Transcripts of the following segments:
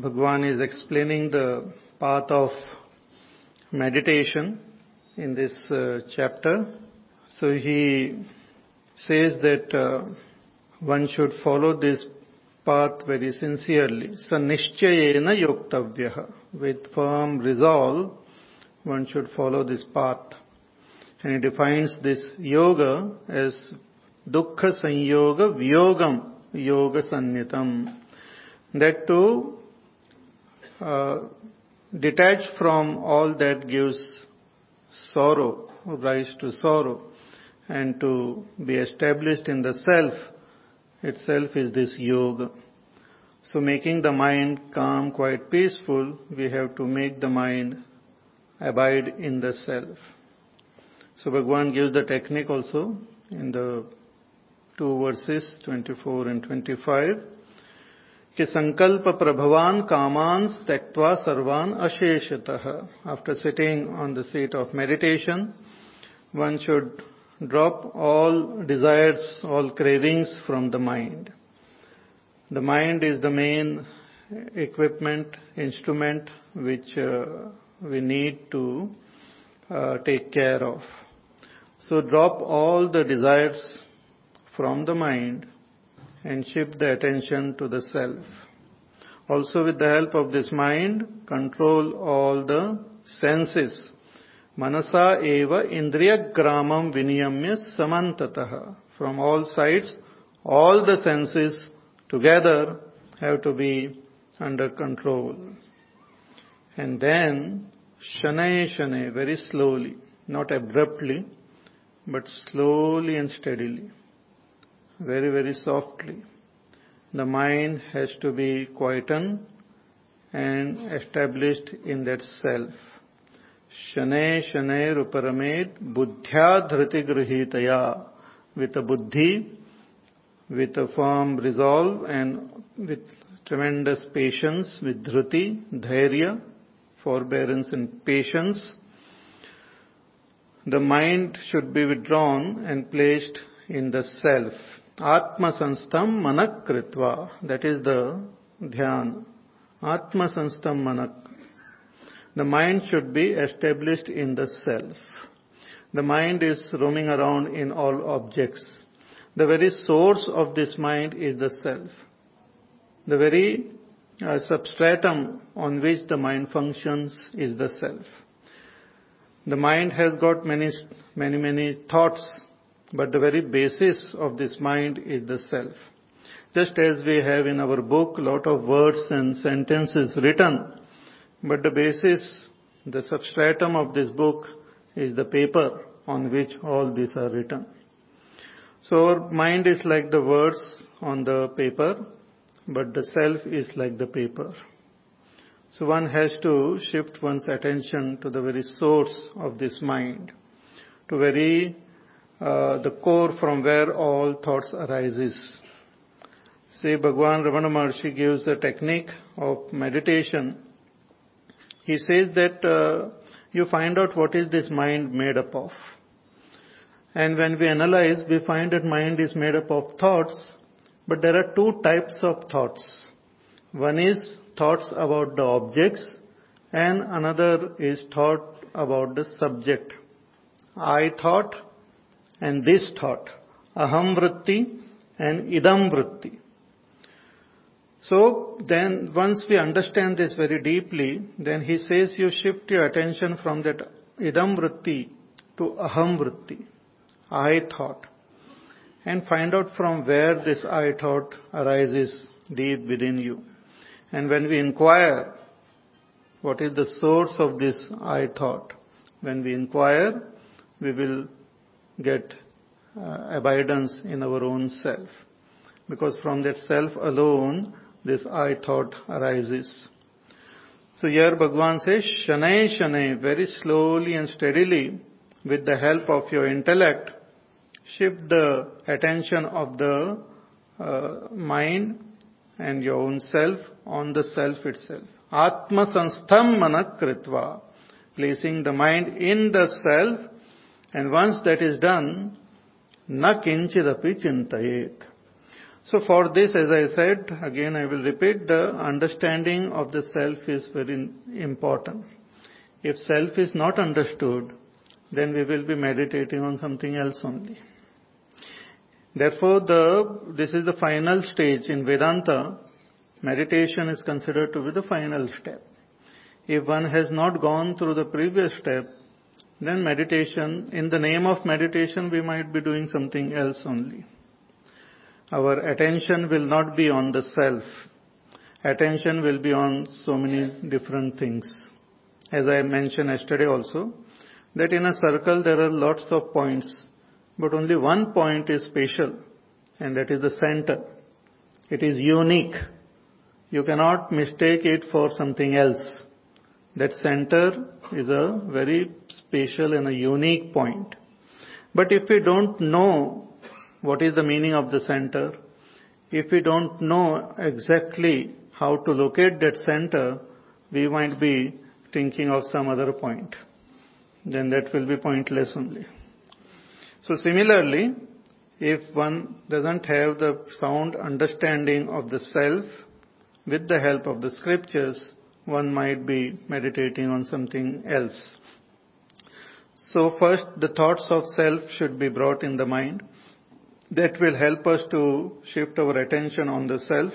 Bhagwan is explaining the path of meditation in this uh, chapter. So he says that uh, one should follow this path very sincerely. Sanishchayena yoktavyaha. With firm resolve, one should follow this path. And he defines this yoga as dukkha sanyoga vyogam yoga sannitam. That to uh, detach from all that gives sorrow, rise to sorrow, and to be established in the self itself is this yoga. So making the mind calm, quite peaceful, we have to make the mind abide in the self. So Bhagwan gives the technique also in the two verses 24 and 25 कि संकल्प प्रभवान कामान त्यक्वा सर्वान अशेषतः after sitting on the seat of meditation one should drop all desires, all cravings from the mind. The mind is the main equipment, instrument which uh, we need to uh, take care of. So drop all the desires from the mind and shift the attention to the self. Also with the help of this mind, control all the senses. Manasa eva indriya gramam viniyamya samantataha. From all sides, all the senses together have to be under control. And then, shanay shanay, very slowly, not abruptly, but slowly and steadily very, very softly. The mind has to be quietened and established in that self. Shane Shaneruparamate Buddhya Dhriti Grihitaya with a buddhi, with a firm resolve and with tremendous patience, with dhriti, dhairya, forbearance and patience. The mind should be withdrawn and placed in the self. Atma sanstam manak kritva. That is the dhyan. Atma sanstam manak the mind should be established in the self. The mind is roaming around in all objects. The very source of this mind is the self. The very uh, substratum on which the mind functions is the self. The mind has got many, many, many thoughts, but the very basis of this mind is the self. Just as we have in our book a lot of words and sentences written, but the basis, the substratum of this book is the paper on which all these are written. So our mind is like the words on the paper, but the self is like the paper. So one has to shift one's attention to the very source of this mind, to very the core from where all thoughts arises. Say Bhagwan Ramana Maharshi gives a technique of meditation he says that uh, you find out what is this mind made up of. And when we analyze, we find that mind is made up of thoughts, but there are two types of thoughts. One is thoughts about the objects, and another is thought about the subject. I thought, and this thought. Aham vritti and idam vritti. So then once we understand this very deeply, then he says you shift your attention from that idam vritti to aham vritti, I thought, and find out from where this I thought arises deep within you. And when we inquire what is the source of this I thought, when we inquire, we will get uh, abidance in our own self. Because from that self alone, this I thought arises. So here Bhagwan says, Shanay Shanay, very slowly and steadily, with the help of your intellect, shift the attention of the uh, mind and your own self on the self itself. Atma sanstham manakritva, placing the mind in the self, and once that is done, na kinchidapi chintayet. So for this, as I said, again I will repeat, the understanding of the self is very important. If self is not understood, then we will be meditating on something else only. Therefore, the, this is the final stage in Vedanta. Meditation is considered to be the final step. If one has not gone through the previous step, then meditation, in the name of meditation, we might be doing something else only. Our attention will not be on the self. Attention will be on so many different things. As I mentioned yesterday also, that in a circle there are lots of points, but only one point is special, and that is the center. It is unique. You cannot mistake it for something else. That center is a very special and a unique point. But if we don't know what is the meaning of the center, if we don't know exactly how to locate that center, we might be thinking of some other point. Then that will be pointless only. So similarly, if one doesn't have the sound understanding of the self, with the help of the scriptures, one might be meditating on something else. So first, the thoughts of self should be brought in the mind. That will help us to shift our attention on the self.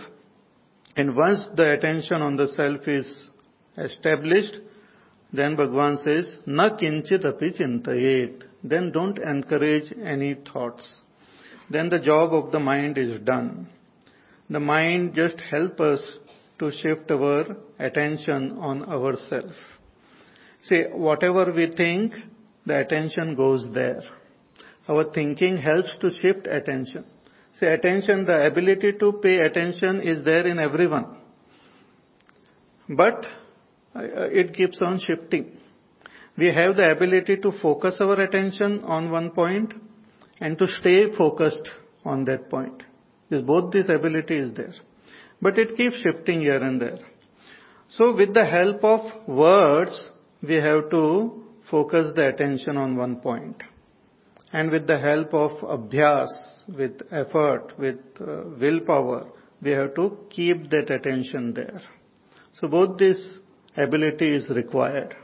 And once the attention on the self is established, then Bhagwan says, Na kinchit api chintayet. Then don't encourage any thoughts. Then the job of the mind is done. The mind just help us to shift our attention on ourselves. See, whatever we think, the attention goes there. Our thinking helps to shift attention. See, attention, the ability to pay attention is there in everyone. But uh, it keeps on shifting. We have the ability to focus our attention on one point and to stay focused on that point. Both this ability is there but it keeps shifting here and there. So with the help of words, we have to focus the attention on one point. And with the help of abhyas, with effort, with uh, willpower, we have to keep that attention there. So both this ability is required.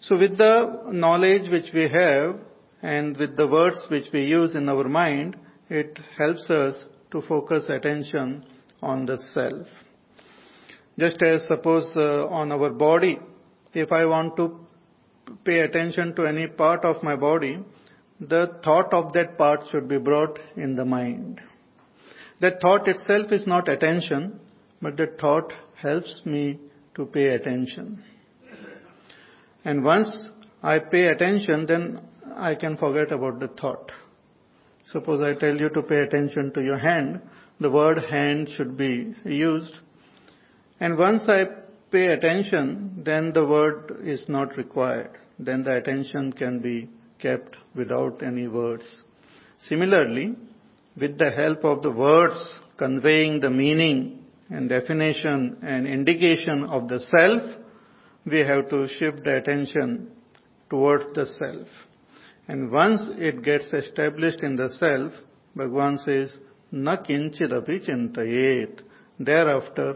So with the knowledge which we have and with the words which we use in our mind, it helps us to focus attention on the self. Just as suppose uh, on our body, if I want to pay attention to any part of my body, the thought of that part should be brought in the mind. That thought itself is not attention, but the thought helps me to pay attention. And once I pay attention, then I can forget about the thought. Suppose I tell you to pay attention to your hand, the word hand should be used. And once I pay attention, then the word is not required. Then the attention can be kept without any words. Similarly, with the help of the words conveying the meaning and definition and indication of the self, we have to shift the attention towards the self. And once it gets established in the self, Bhagwan says, na kinchidapi chintayet. Thereafter,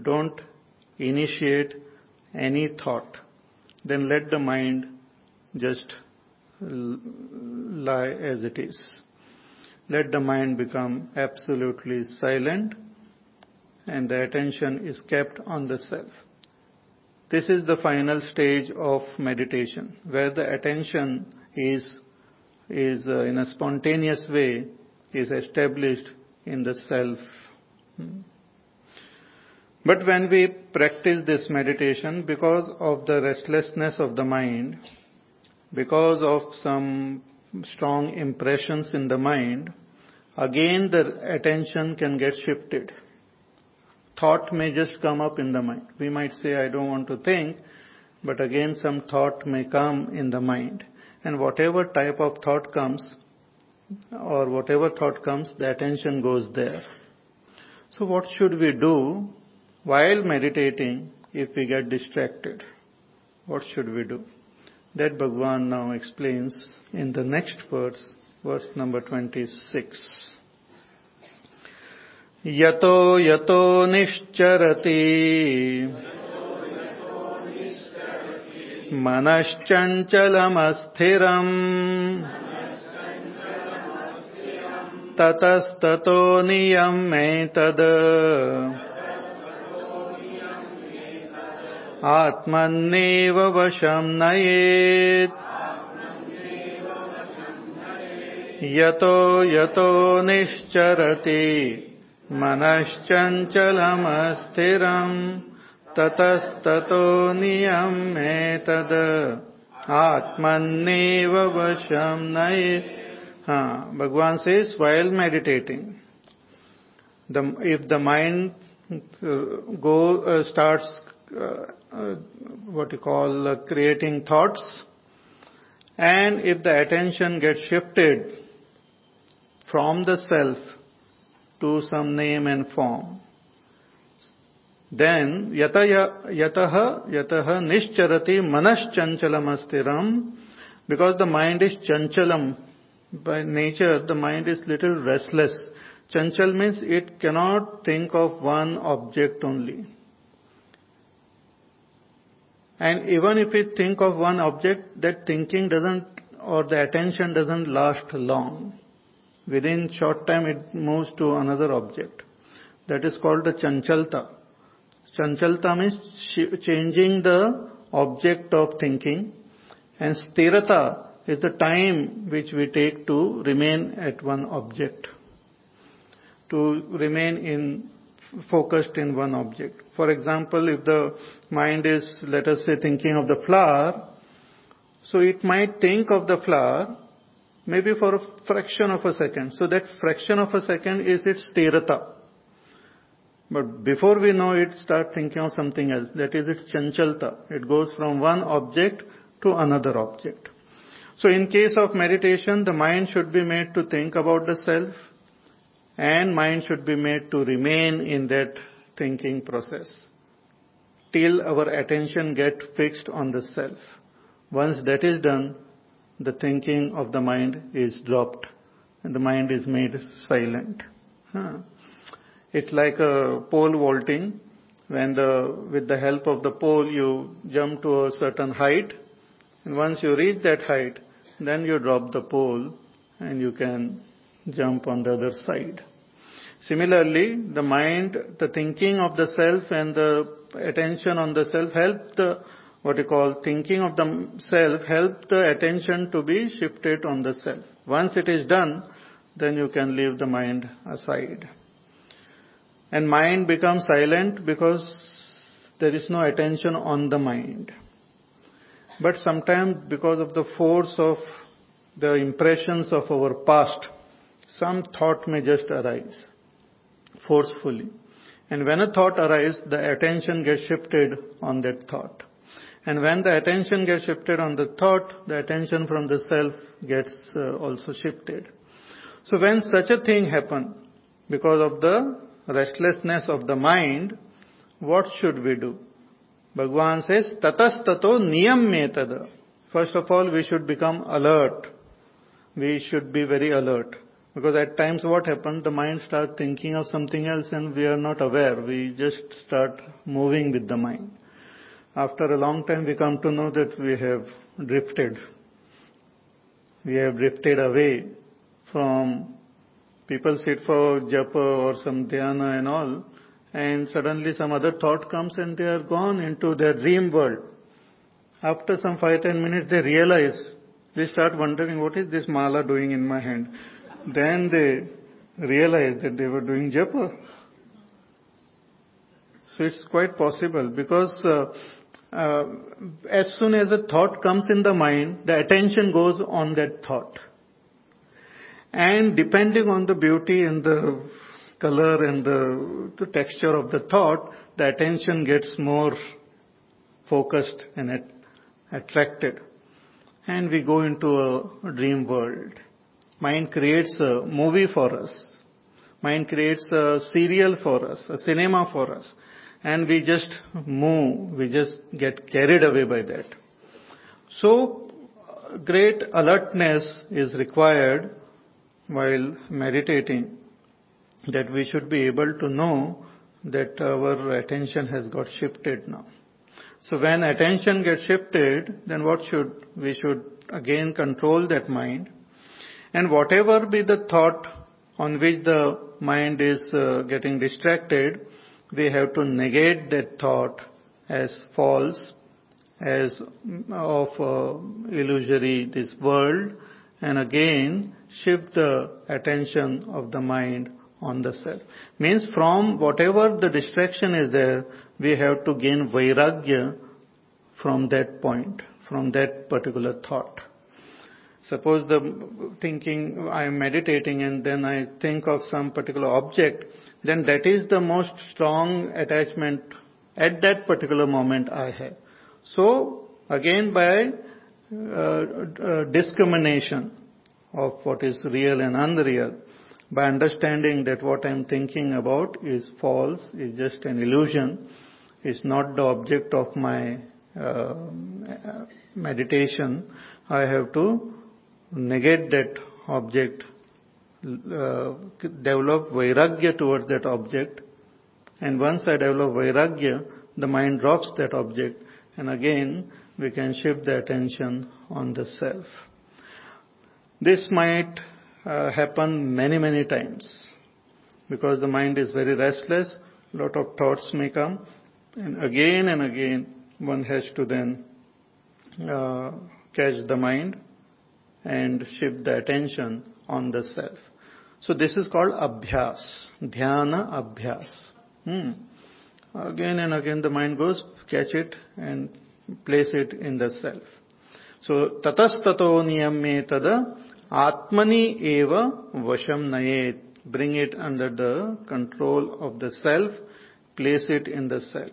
don't initiate any thought. Then let the mind just lie as it is. Let the mind become absolutely silent and the attention is kept on the self. This is the final stage of meditation where the attention is, is uh, in a spontaneous way is established in the self. Hmm. But when we practice this meditation, because of the restlessness of the mind, because of some strong impressions in the mind, again the attention can get shifted. Thought may just come up in the mind. We might say, I don't want to think, but again some thought may come in the mind. And whatever type of thought comes, or whatever thought comes, the attention goes there. So what should we do while meditating if we get distracted? What should we do? That Bhagwan now explains in the next verse, verse number 26. यतो यतो निश्चरति मनश्चञ्चलमस्थिरम् ततस्ततो नियम्येतद् आत्मन्नेव वशं नयेत्। यतो यतो निश्चरति मनश्चञ्चलमस्थिरम् ततस्ततो नियम्येतद् आत्मन्नेव वशं नयेत्। हाँ भगवान से swell meditating if the mind go start what you call creating thoughts and if the attention get shifted from the self to some name and form then यत यत निश्चरती मनश्चंचलम अस्थिरम बिकॉज़ द माइंड इज़ चंचलम by nature, the mind is little restless. Chanchal means it cannot think of one object only. And even if it think of one object, that thinking doesn't, or the attention doesn't last long. Within short time it moves to another object. That is called the chanchalta. Chanchalta means changing the object of thinking. And sthirata is the time which we take to remain at one object, to remain in focused in one object. For example, if the mind is, let us say, thinking of the flower, so it might think of the flower maybe for a fraction of a second. So that fraction of a second is its sthirata. But before we know it, start thinking of something else. That is its chanchalta. It goes from one object to another object. So in case of meditation, the mind should be made to think about the self and mind should be made to remain in that thinking process till our attention get fixed on the self. Once that is done, the thinking of the mind is dropped and the mind is made silent. Huh. It's like a pole vaulting. When the, with the help of the pole you jump to a certain height and once you reach that height, then you drop the pole and you can jump on the other side. Similarly, the mind, the thinking of the self and the attention on the self help the, what you call thinking of the self, help the attention to be shifted on the self. Once it is done, then you can leave the mind aside. And mind becomes silent because there is no attention on the mind. But sometimes because of the force of the impressions of our past, some thought may just arise forcefully. And when a thought arises, the attention gets shifted on that thought. And when the attention gets shifted on the thought, the attention from the self gets uh, also shifted. So when such a thing happens, because of the restlessness of the mind, what should we do? Bhagwan says, tatastato niyam First of all, we should become alert. We should be very alert. Because at times what happens, the mind starts thinking of something else and we are not aware. We just start moving with the mind. After a long time we come to know that we have drifted. We have drifted away from people sit for japa or some dhyana and all and suddenly some other thought comes and they are gone into their dream world. After some five, ten minutes they realize, they start wondering what is this mala doing in my hand. Then they realize that they were doing japa. So it's quite possible because uh, uh, as soon as a thought comes in the mind, the attention goes on that thought. And depending on the beauty and the color and the, the texture of the thought, the attention gets more focused and attracted. And we go into a dream world. Mind creates a movie for us. Mind creates a serial for us, a cinema for us. And we just move, we just get carried away by that. So, great alertness is required while meditating that we should be able to know that our attention has got shifted now. So when attention gets shifted, then what should, we should again control that mind. And whatever be the thought on which the mind is uh, getting distracted, we have to negate that thought as false, as of uh, illusory this world, and again shift the attention of the mind on the self. Means from whatever the distraction is there, we have to gain vairagya from that point, from that particular thought. Suppose the thinking, I am meditating and then I think of some particular object, then that is the most strong attachment at that particular moment I have. So, again by uh, uh, discrimination of what is real and unreal, by understanding that what I am thinking about is false, is just an illusion, is not the object of my uh, meditation, I have to negate that object, uh, develop vairagya towards that object, and once I develop vairagya, the mind drops that object, and again we can shift the attention on the self. This might uh, happen many, many times because the mind is very restless, lot of thoughts may come, and again and again one has to then uh, catch the mind and shift the attention on the self. So this is called abhyas, dhyana abhyas. Hmm. Again and again the mind goes, catch it and place it in the self. So tatastato niyamye tada atmani eva vasham nayet. Bring it under the control of the self, place it in the self.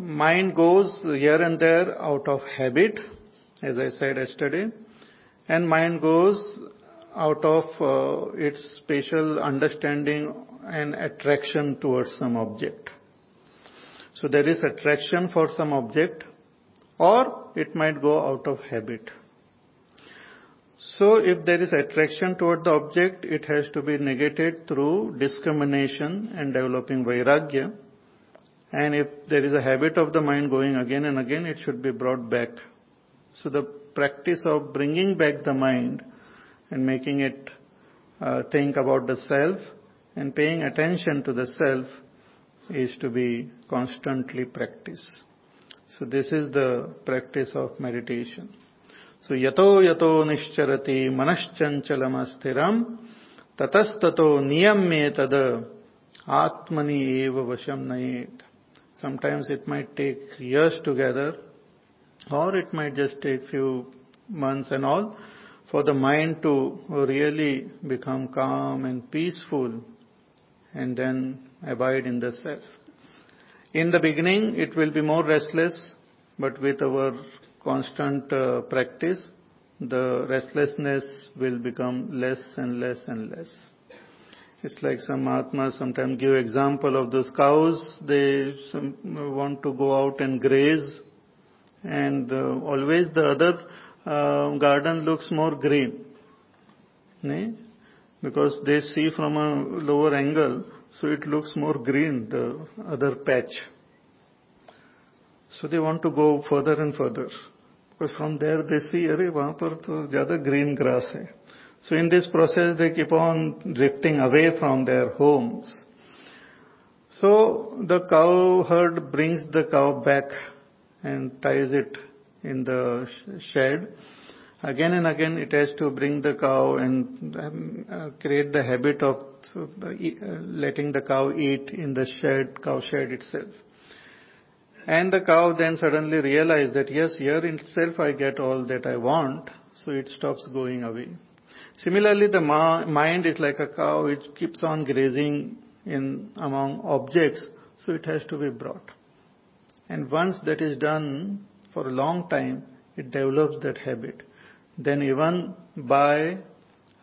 Mind goes here and there out of habit, as I said yesterday, and mind goes out of uh, its spatial understanding and attraction towards some object. So there is attraction for some object or it might go out of habit. So if there is attraction toward the object, it has to be negated through discrimination and developing vairagya. And if there is a habit of the mind going again and again, it should be brought back. So the practice of bringing back the mind and making it uh, think about the self and paying attention to the self is to be constantly practiced. So this is the practice of meditation. So यतो यतो निश्चरति मनश्चंचलम अस्थिरम ततस्ततो नियम्ये तद आत्मनि एव वशम नयेत। Sometimes it might take years together और it might just take few months and all for the mind to really become calm and peaceful and then abide in the self in the beginning it will be more restless but with our constant uh, practice, the restlessness will become less and less and less. It's like some Mahatmas sometimes give example of those cows, they want to go out and graze, and uh, always the other uh, garden looks more green. Nee? Because they see from a lower angle, so it looks more green, the other patch. So they want to go further and further. Because from there they see, अरे वहां पर तो ज्यादा green grass hai. So in this process they keep on drifting away from their homes. So the cow herd brings the cow back and ties it in the shed. Again and again it has to bring the cow and um, uh, create the habit of uh, letting the cow eat in the shed, cow shed itself. And the cow then suddenly realizes that yes, here itself I get all that I want, so it stops going away. Similarly, the ma- mind is like a cow, it keeps on grazing in among objects, so it has to be brought. And once that is done for a long time, it develops that habit. Then even by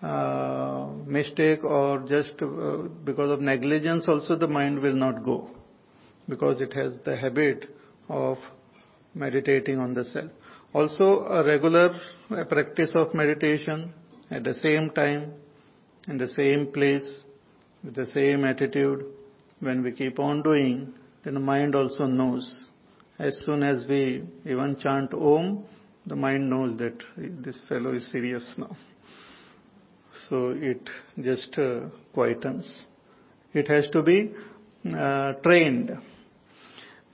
uh, mistake or just uh, because of negligence also the mind will not go because it has the habit of meditating on the self. Also a regular practice of meditation at the same time in the same place, with the same attitude, when we keep on doing, then the mind also knows. As soon as we even chant Om, the mind knows that this fellow is serious now. So it just uh, quietens. It has to be uh, trained.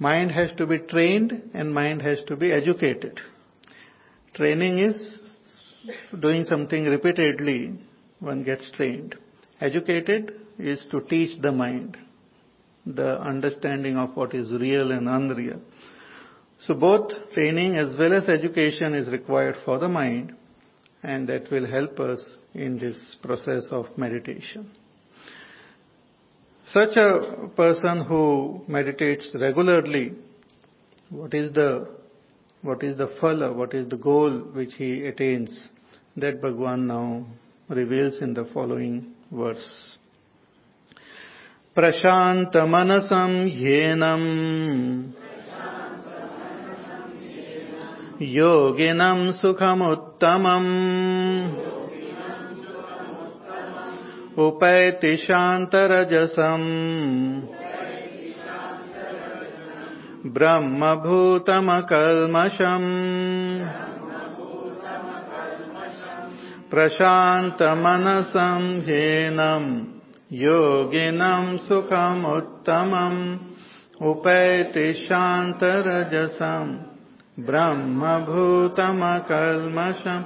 Mind has to be trained and mind has to be educated. Training is doing something repeatedly, one gets trained. Educated is to teach the mind the understanding of what is real and unreal. So both training as well as education is required for the mind and that will help us in this process of meditation. Such a person who meditates regularly, what is the what is the phala, what is the goal which he attains? That Bhagwan now reveals in the following verse. प्रशान्तमनसं ह्येनम् योगिनं सुखमुत्तमम् उपैति शान्तरजसम् ब्रह्मभूतमकल्मषम्। प्रशान्तमनसं ह्येनम् योगिनम् सुखमुत्तमम्। उपैति शान्तरजसम् ब्रह्मभूतमकल्मषम्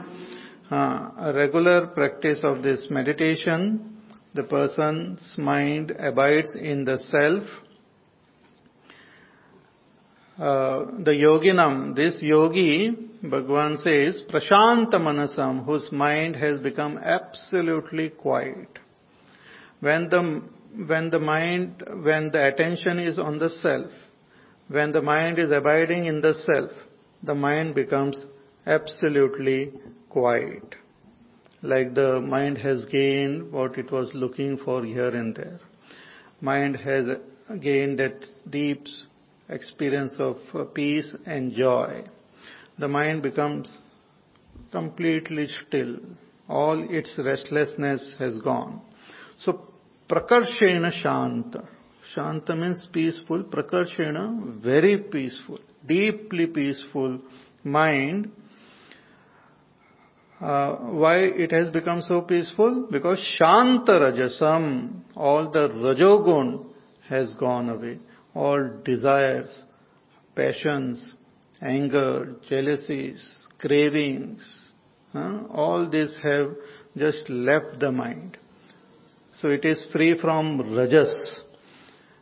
regular practice of this meditation the person's mind abides in the self uh, the yoginam this yogi bhagwan says prashanta manasam whose mind has become absolutely quiet when the when the mind when the attention is on the self when the mind is abiding in the self the mind becomes absolutely quiet. Like the mind has gained what it was looking for here and there. Mind has gained that deep experience of uh, peace and joy. The mind becomes completely still. All its restlessness has gone. So, prakarshena shanta. Shanta means peaceful. Prakarshena, very peaceful deeply peaceful mind. Uh, why it has become so peaceful? Because Shanta Rajasam, all the Rajogun has gone away. All desires, passions, anger, jealousies, cravings, uh, all these have just left the mind. So it is free from Rajas.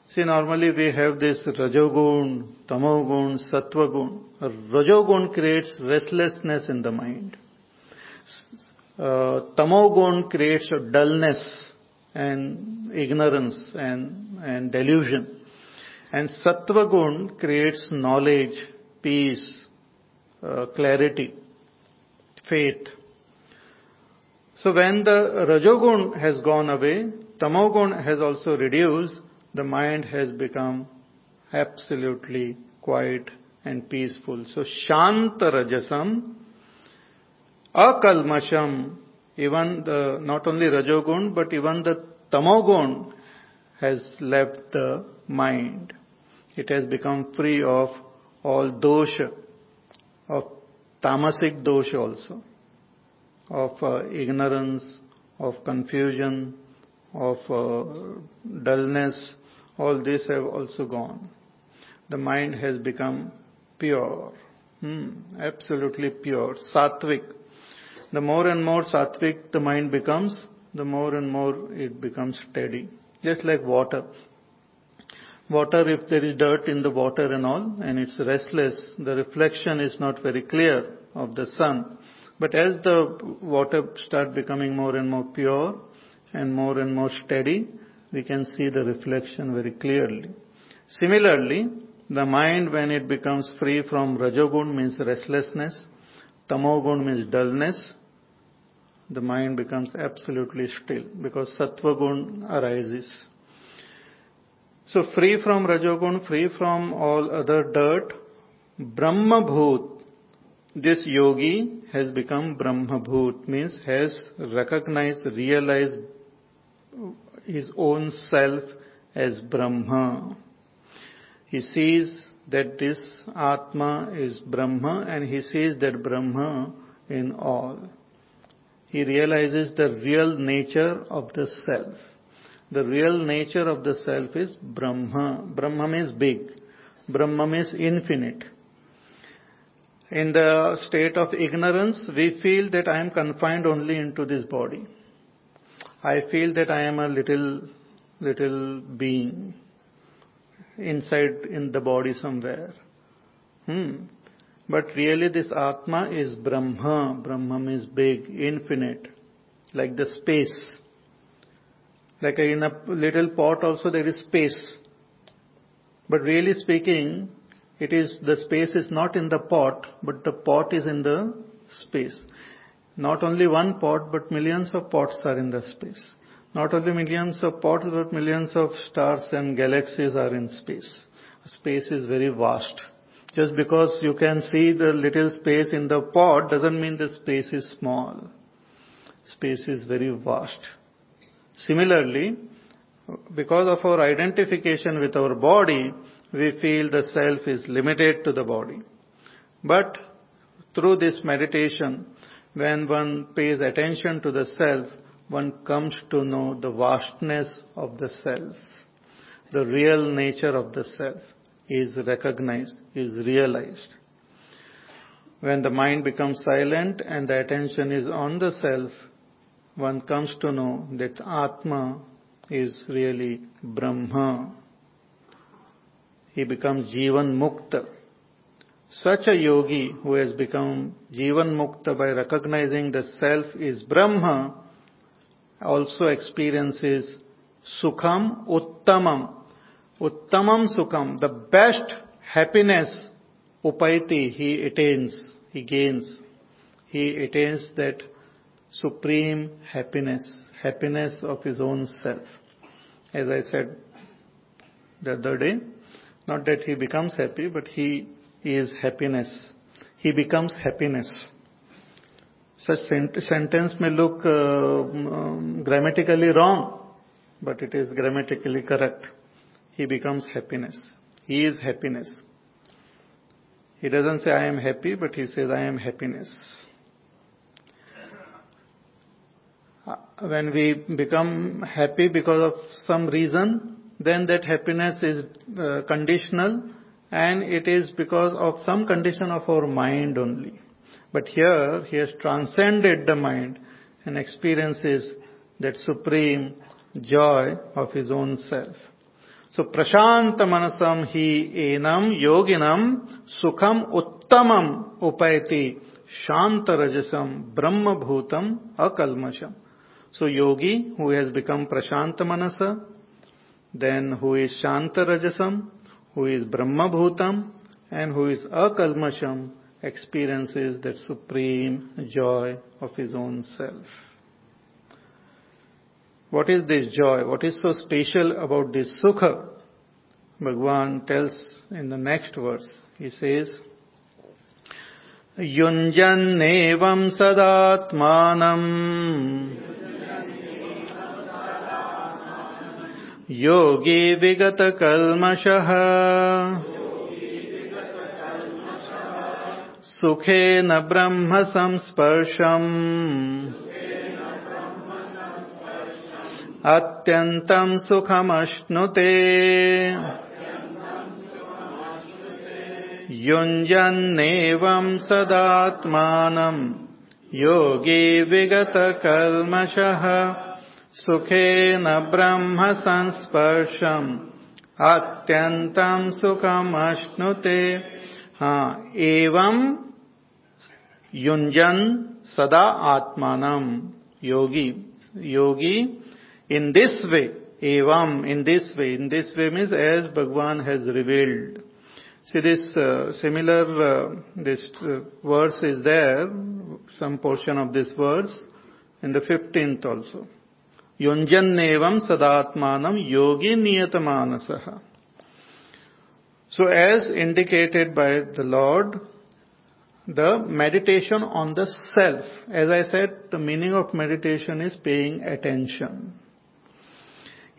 See, normally we have this Rajogun, Tamogun, Sattvagun. Rajogun creates restlessness in the mind. Uh, tamogun creates a dullness and ignorance and, and delusion. And Sattvagun creates knowledge, peace, uh, clarity, faith. So when the Rajogun has gone away, Tamogun has also reduced, the mind has become absolutely quiet and peaceful. So Shanta Rajasam, Akalmasham, even the, not only Rajogun, but even the Tamogun has left the mind. It has become free of all dosha, of tamasic dosha also, of uh, ignorance, of confusion, of uh, dullness, all these have also gone. The mind has become pure, hmm, absolutely pure, sattvic. The more and more sattvic the mind becomes, the more and more it becomes steady. Just like water. Water, if there is dirt in the water and all, and it's restless, the reflection is not very clear of the sun. But as the water start becoming more and more pure and more and more steady, we can see the reflection very clearly. Similarly, the mind when it becomes free from Rajogun means restlessness, Tamogun means dullness, the mind becomes absolutely still because Sattvagun arises. So free from Rajogun, free from all other dirt, Brahmabhut, this yogi has become Brahmabhut, means has recognized, realized his own self as Brahma. He sees that this Atma is Brahma and he sees that Brahma in all. He realizes the real nature of the self. The real nature of the self is Brahma. Brahma means big. Brahma means infinite. In the state of ignorance, we feel that I am confined only into this body. I feel that I am a little, little being inside in the body somewhere. Hmm. But really this Atma is Brahma. Brahma means big, infinite, like the space. Like in a little pot also there is space. But really speaking, it is, the space is not in the pot, but the pot is in the space. Not only one pot, but millions of pots are in the space. Not only millions of pots, but millions of stars and galaxies are in space. Space is very vast. Just because you can see the little space in the pot doesn't mean the space is small. Space is very vast. Similarly, because of our identification with our body, we feel the self is limited to the body. But through this meditation, when one pays attention to the self, one comes to know the vastness of the self. The real nature of the self is recognized, is realized. When the mind becomes silent and the attention is on the self, one comes to know that Atma is really Brahma. He becomes Jivan Mukta. Such a yogi who has become Jivan Mukta by recognizing the self is Brahma also experiences Sukham Uttamam. Uttamam Sukham, the best happiness Upaiti he attains, he gains. He attains that supreme happiness, happiness of his own self. As I said the other day, not that he becomes happy, but he is happiness. He becomes happiness. Such sentence may look uh, um, grammatically wrong, but it is grammatically correct. He becomes happiness. He is happiness. He doesn't say I am happy, but he says I am happiness. Uh, when we become happy because of some reason, then that happiness is uh, conditional and it is because of some condition of our mind only. But here he has transcended the mind and experiences that supreme joy of his own self. So प्रशांत मनसम ही एनम योगिनम सुखम उत्तम उपैति शांत रजसम ब्रह्म भूतम अकलमशम so yogi who has become प्रशांत मनस देन हु इज़ शांत रजसम हु इज़ ब्रह्म भूतम and who is अकलमशम is that supreme joy of his own self What is this joy? What is so special about this sukha? Bhagwan tells in the next verse. He says, युञ्जन्नेवम् सदात्मानम् योगी विगतकल्मषः सुखेन ब्रह्म संस्पर्शम् अत्यन्तं सुखमश्नुते। युञ्जन्नेवं सदात्मानम् योगी विगतकल्मषः, सुखेन ब्रह्म संस्पर्शम्, अत्यन्तं सुखमश्नुते। हा, एवं सदा आत्मानम Yogi Yogi in this way, Evam in this way. In this way means as Bhagwan has revealed. See this uh, similar, uh, this uh, verse is there, some portion of this verse in the 15th also. Yunjannevam sadatmanam yogi niyatamanasah. So as indicated by the Lord, the meditation on the self. As I said, the meaning of meditation is paying attention.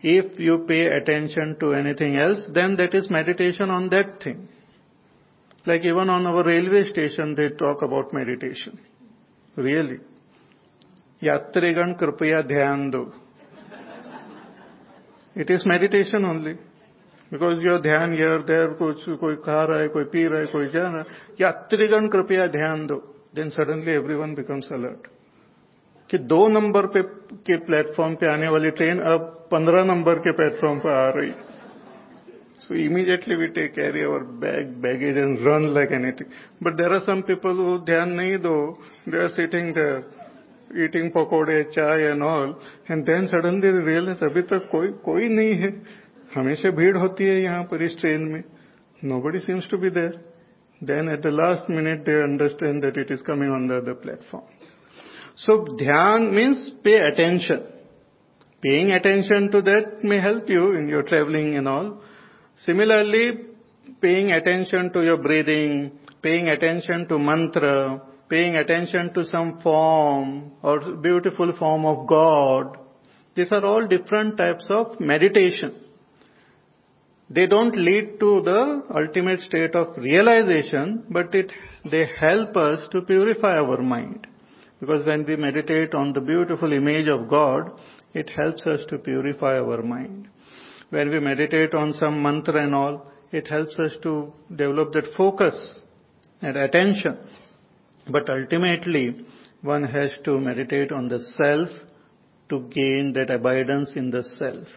If you pay attention to anything else, then that is meditation on that thing. Like even on our railway station, they talk about meditation. Really. यात्रीगण कृपया ध्यान दो it is meditation only because your ध्यान यर देर कुछ कोई खा रहा है कोई पी रहा है कोई जा रहा है यात्रीगण कृपया ध्यान दो then suddenly every one becomes alert कि दो नंबर पे, के प्लेटफॉर्म पे आने वाली ट्रेन अब पंद्रह नंबर के प्लेटफॉर्म पर आ रही। So immediately we take carry our bag baggage and run like anything but there are some people वो ध्यान नहीं दो they are sitting there eating पकौड़े chai and all and then suddenly realise अभी तक कोई कोई नहीं है। हमेशा भीड़ होती है यहाँ पर इस ट्रेन में। Nobody seems to be there then at the last minute they understand that it is coming on the platform so dhyan means pay attention paying attention to that may help you in your traveling and all similarly paying attention to your breathing paying attention to mantra paying attention to some form or beautiful form of God. These are all different types of meditation. They don't lead to the ultimate state of realization, but it, they help us to purify our mind. Because when we meditate on the beautiful image of God, it helps us to purify our mind. When we meditate on some mantra and all, it helps us to develop that focus and attention. But ultimately, one has to meditate on the self to gain that abidance in the self.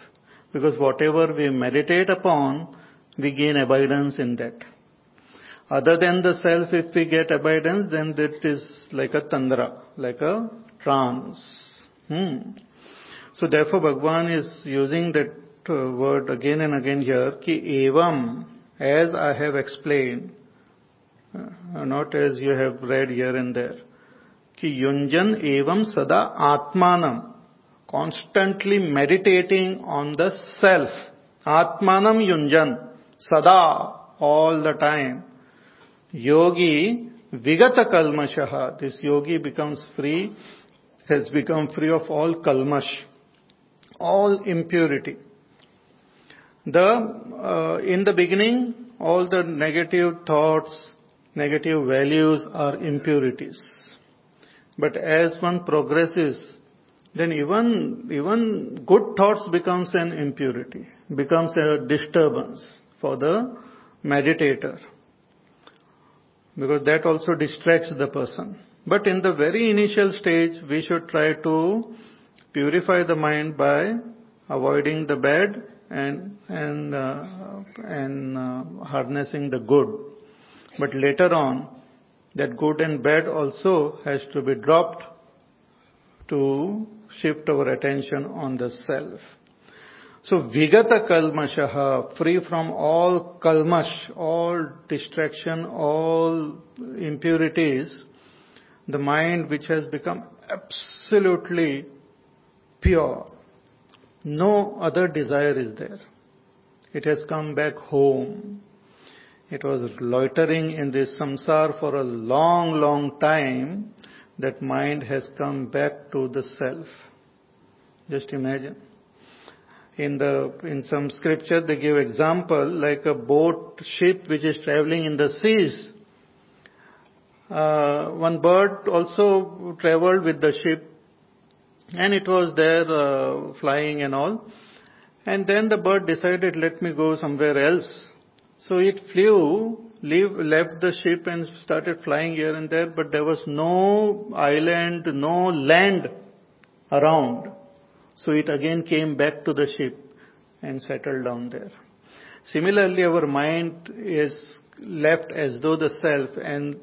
Because whatever we meditate upon, we gain abidance in that. Other than the self, if we get abidance, then that is like a tandra, like a trance. Hmm. So therefore Bhagwan is using that uh, word again and again here, ki evam, as I have explained, uh, not as you have read here and there. Ki yunjan evam sada atmanam. Constantly meditating on the self. Atmanam yunjan. Sada. All the time. Yogi vigata kalmashaha. This yogi becomes free, has become free of all kalmash, all impurity. The, uh, in the beginning, all the negative thoughts, negative values are impurities. But as one progresses, then even, even good thoughts becomes an impurity, becomes a disturbance for the meditator. Because that also distracts the person. But in the very initial stage, we should try to purify the mind by avoiding the bad and and uh, and uh, harnessing the good. But later on, that good and bad also has to be dropped to shift our attention on the self. So vigata kalmashaha, free from all kalmash, all distraction, all impurities, the mind which has become absolutely pure. No other desire is there. It has come back home. It was loitering in this samsar for a long, long time. That mind has come back to the self. Just imagine. In the, in some scripture they give example like a boat ship which is traveling in the seas. Uh, one bird also traveled with the ship and it was there uh, flying and all. And then the bird decided, let me go somewhere else. So it flew, leave, left the ship and started flying here and there, but there was no island, no land around. So it again came back to the ship and settled down there. Similarly, our mind is left as though the self and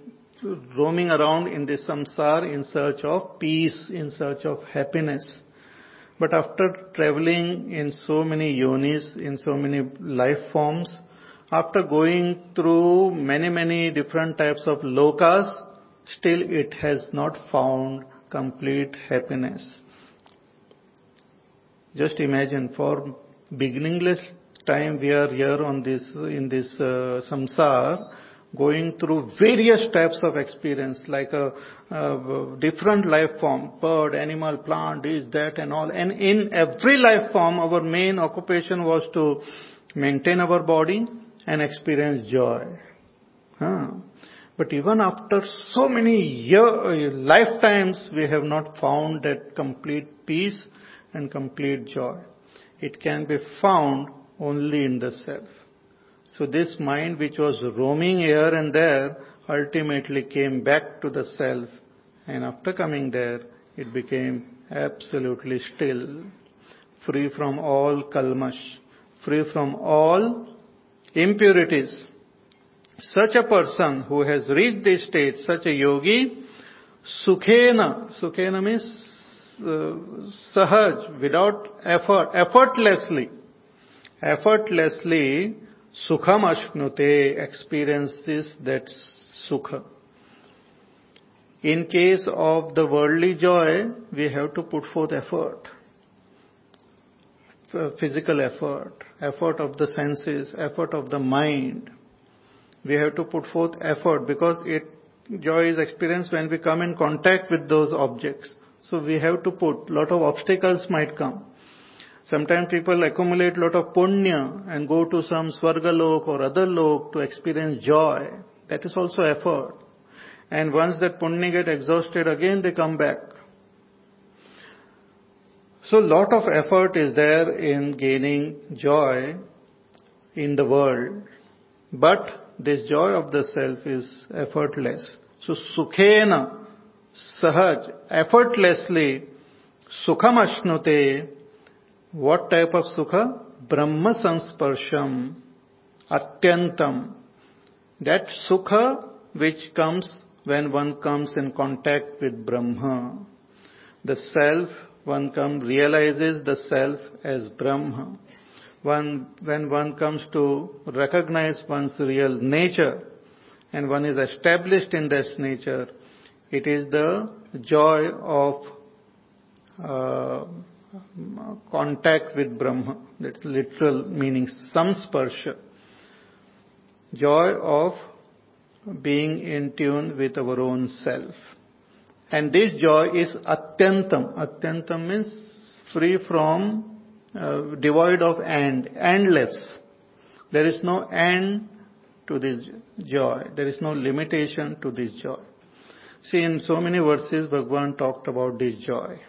roaming around in this samsar in search of peace, in search of happiness. But after traveling in so many yonis, in so many life forms, after going through many, many different types of lokas, still it has not found complete happiness. Just imagine for beginningless time we are here on this, in this uh, samsar, going through various types of experience, like a, a, different life form, bird, animal, plant, this, that, and all. And in every life form, our main occupation was to maintain our body and experience joy. Huh. But even after so many year, lifetimes, we have not found that complete peace and complete joy. It can be found only in the self. So this mind which was roaming here and there ultimately came back to the self and after coming there it became absolutely still, free from all kalmash, free from all impurities. Such a person who has reached this state, such a yogi, sukhena, sukhena means sahaj, without effort, effortlessly, effortlessly Sukham ashnute experiences that sukha. In case of the worldly joy, we have to put forth effort. Physical effort, effort of the senses, effort of the mind. We have to put forth effort because it, joy is experienced when we come in contact with those objects. So we have to put, lot of obstacles might come. Sometimes people accumulate lot of punya and go to some swargalok or other lok to experience joy. That is also effort. And once that punya get exhausted, again they come back. So lot of effort is there in gaining joy in the world. But this joy of the self is effortless. So sukhena, sahaj, effortlessly, sukham ashnute, what type of sukha? Brahma sansparsham, atyantam. That sukha which comes when one comes in contact with Brahma. The self, one comes, realizes the self as Brahma. One, when one comes to recognize one's real nature and one is established in this nature, it is the joy of uh, contact with Brahma. That's literal meaning, samsparsha. Joy of being in tune with our own self. And this joy is atyantam. Atyantam means free from, uh, devoid of end, endless. There is no end to this joy. There is no limitation to this joy. See, in so many verses, Bhagwan talked about this joy.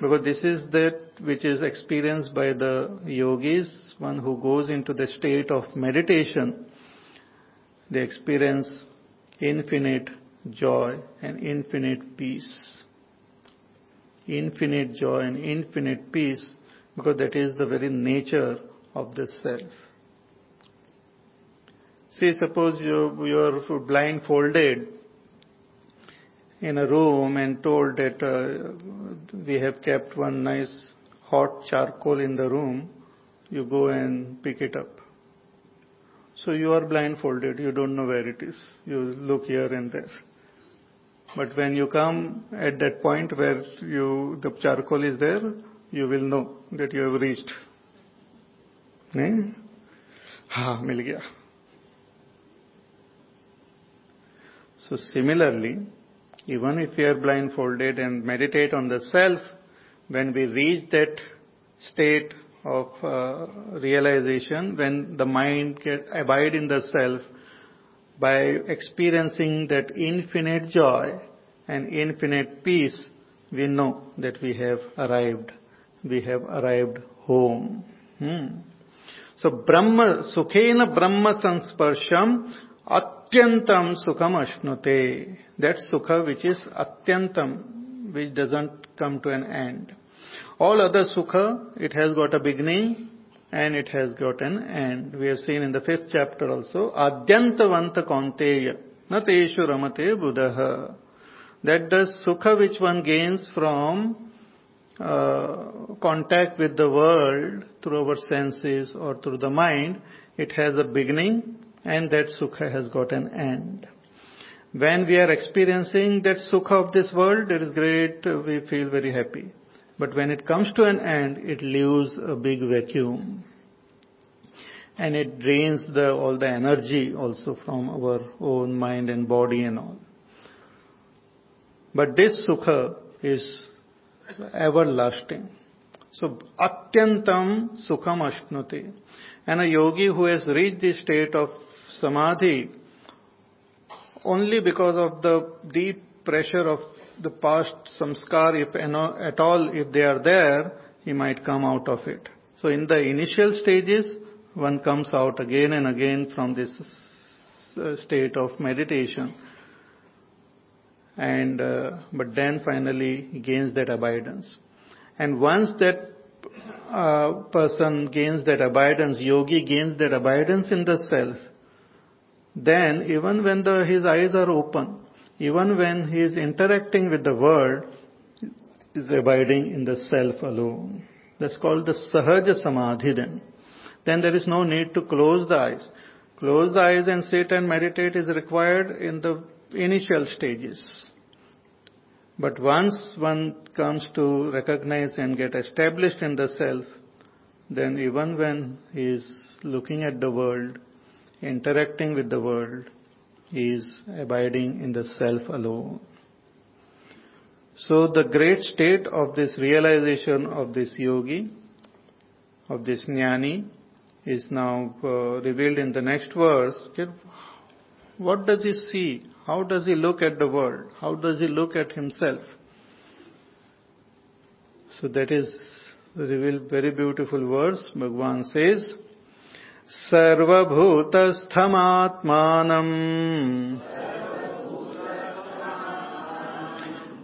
Because this is that which is experienced by the yogis, one who goes into the state of meditation. They experience infinite joy and infinite peace. Infinite joy and infinite peace because that is the very nature of the self. See, suppose you, you are blindfolded in a room and told that uh, we have kept one nice hot charcoal in the room, you go and pick it up. So you are blindfolded, you don't know where it is. You look here and there. But when you come at that point where you, the charcoal is there, you will know that you have reached. Ha, mil gaya. So similarly, even if we are blindfolded and meditate on the self, when we reach that state of uh, realization, when the mind get abide in the self, by experiencing that infinite joy and infinite peace, we know that we have arrived. We have arrived home. Hmm. So Brahma, Sukhena Brahma Sansparsham Atyantam Sukham Ashnute. That Sukha which is Atyantam, which doesn't come to an end. All other Sukha, it has got a beginning and it has got an end. We have seen in the fifth chapter also, Adyantavanta Kaunteya, Nateshu Ramate Buddha. That the Sukha which one gains from uh, contact with the world through our senses or through the mind, it has a beginning and that sukha has got an end. When we are experiencing that sukha of this world, it is great, we feel very happy. But when it comes to an end, it leaves a big vacuum. and it drains the, all the energy also from our own mind and body and all. But this sukha is everlasting. So, atyantam sukham ashnuti. And a yogi who has reached the state of samadhi only because of the deep pressure of the past samskar, if at all, if they are there, he might come out of it. So in the initial stages, one comes out again and again from this state of meditation. And, uh, but then finally he gains that abidance. And once that uh, person gains that abidance, yogi gains that abidance in the self, then even when the, his eyes are open, even when he is interacting with the world, is abiding in the self alone. That's called the Sahaja Samadhi then. Then there is no need to close the eyes. Close the eyes and sit and meditate is required in the initial stages. But once one comes to recognize and get established in the self, then even when he is looking at the world, interacting with the world, is abiding in the self alone. So the great state of this realization of this yogi, of this jnani, is now uh, revealed in the next verse. What does he see? How does he look at the world? How does he look at himself? So that is revealed very beautiful verse. Bhagwan says, सर्वभूतस्थमात्मानम्।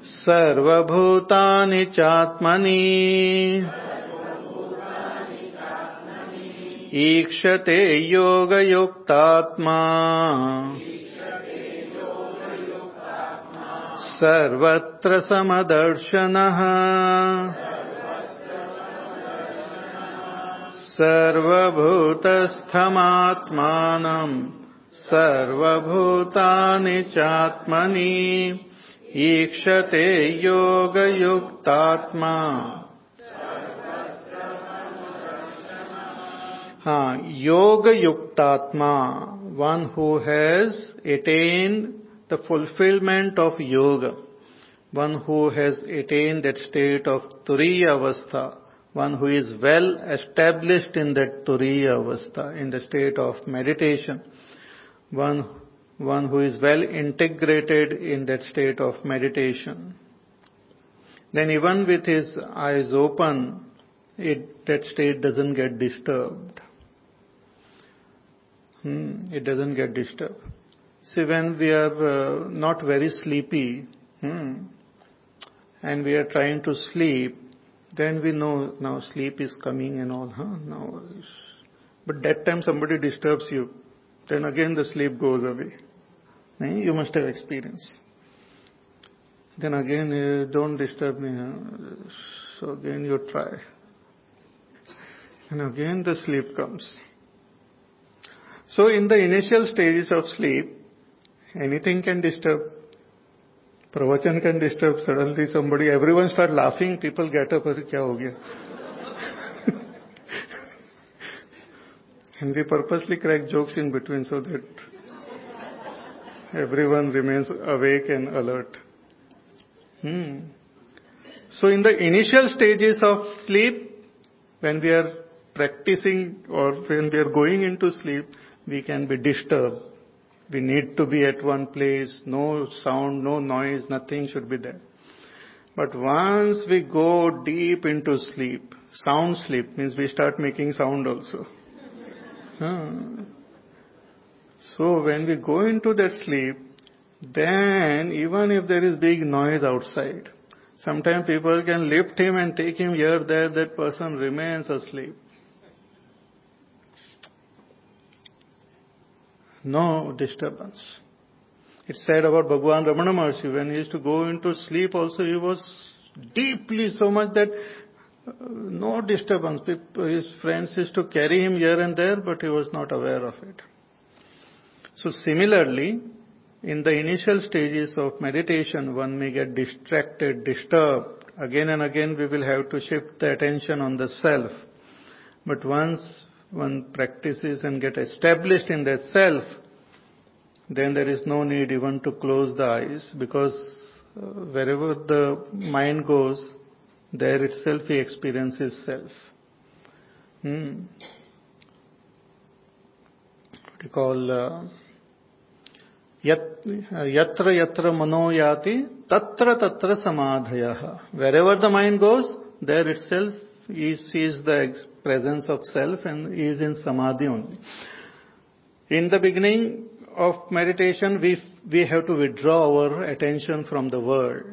सर्वभूतानि चात्मनि। ईक्षते योगयुक्तात्मा। सर्वत्र समदर्शनः सर्वभूतस्थमात्मान, सर्वभूतानि चात्मनि, ईक्षते योगयुक्तात्मा। हाँ योग युक्तात्मा one who has attained the fulfilment of yoga one who has attained that state of तुरी अवस्था one who is well established in that turiya avastha, in the state of meditation, one, one who is well integrated in that state of meditation, then even with his eyes open, it, that state doesn't get disturbed. Hmm, it doesn't get disturbed. See, when we are uh, not very sleepy, hmm, and we are trying to sleep, then we know now sleep is coming and all, huh? Now, but that time somebody disturbs you, then again the sleep goes away. You must have experienced. Then again, uh, don't disturb me. Huh? So again you try. And again the sleep comes. So in the initial stages of sleep, anything can disturb. Pravachan can disturb. Suddenly somebody, everyone start laughing, people get up, kya ho gaya? and we purposely crack jokes in between so that everyone remains awake and alert. Hmm. So in the initial stages of sleep, when we are practicing or when we are going into sleep, we can be disturbed. We need to be at one place, no sound, no noise, nothing should be there. But once we go deep into sleep, sound sleep means we start making sound also. So when we go into that sleep, then even if there is big noise outside, sometimes people can lift him and take him here, there, that person remains asleep. No disturbance. It's said about Bhagwan Ramana Maharshi, when he used to go into sleep also, he was deeply so much that uh, no disturbance. His friends used to carry him here and there, but he was not aware of it. So similarly, in the initial stages of meditation, one may get distracted, disturbed. Again and again we will have to shift the attention on the self. But once one practices and get established in that self, then there is no need even to close the eyes because uh, wherever the mind goes, there itself he experiences self. Hmm. What you call uh, yatra yatra mano yati tatra tatra samadhaya. Wherever the mind goes, there itself he sees the presence of self and he is in samadhi only. In the beginning of meditation, we, we have to withdraw our attention from the world,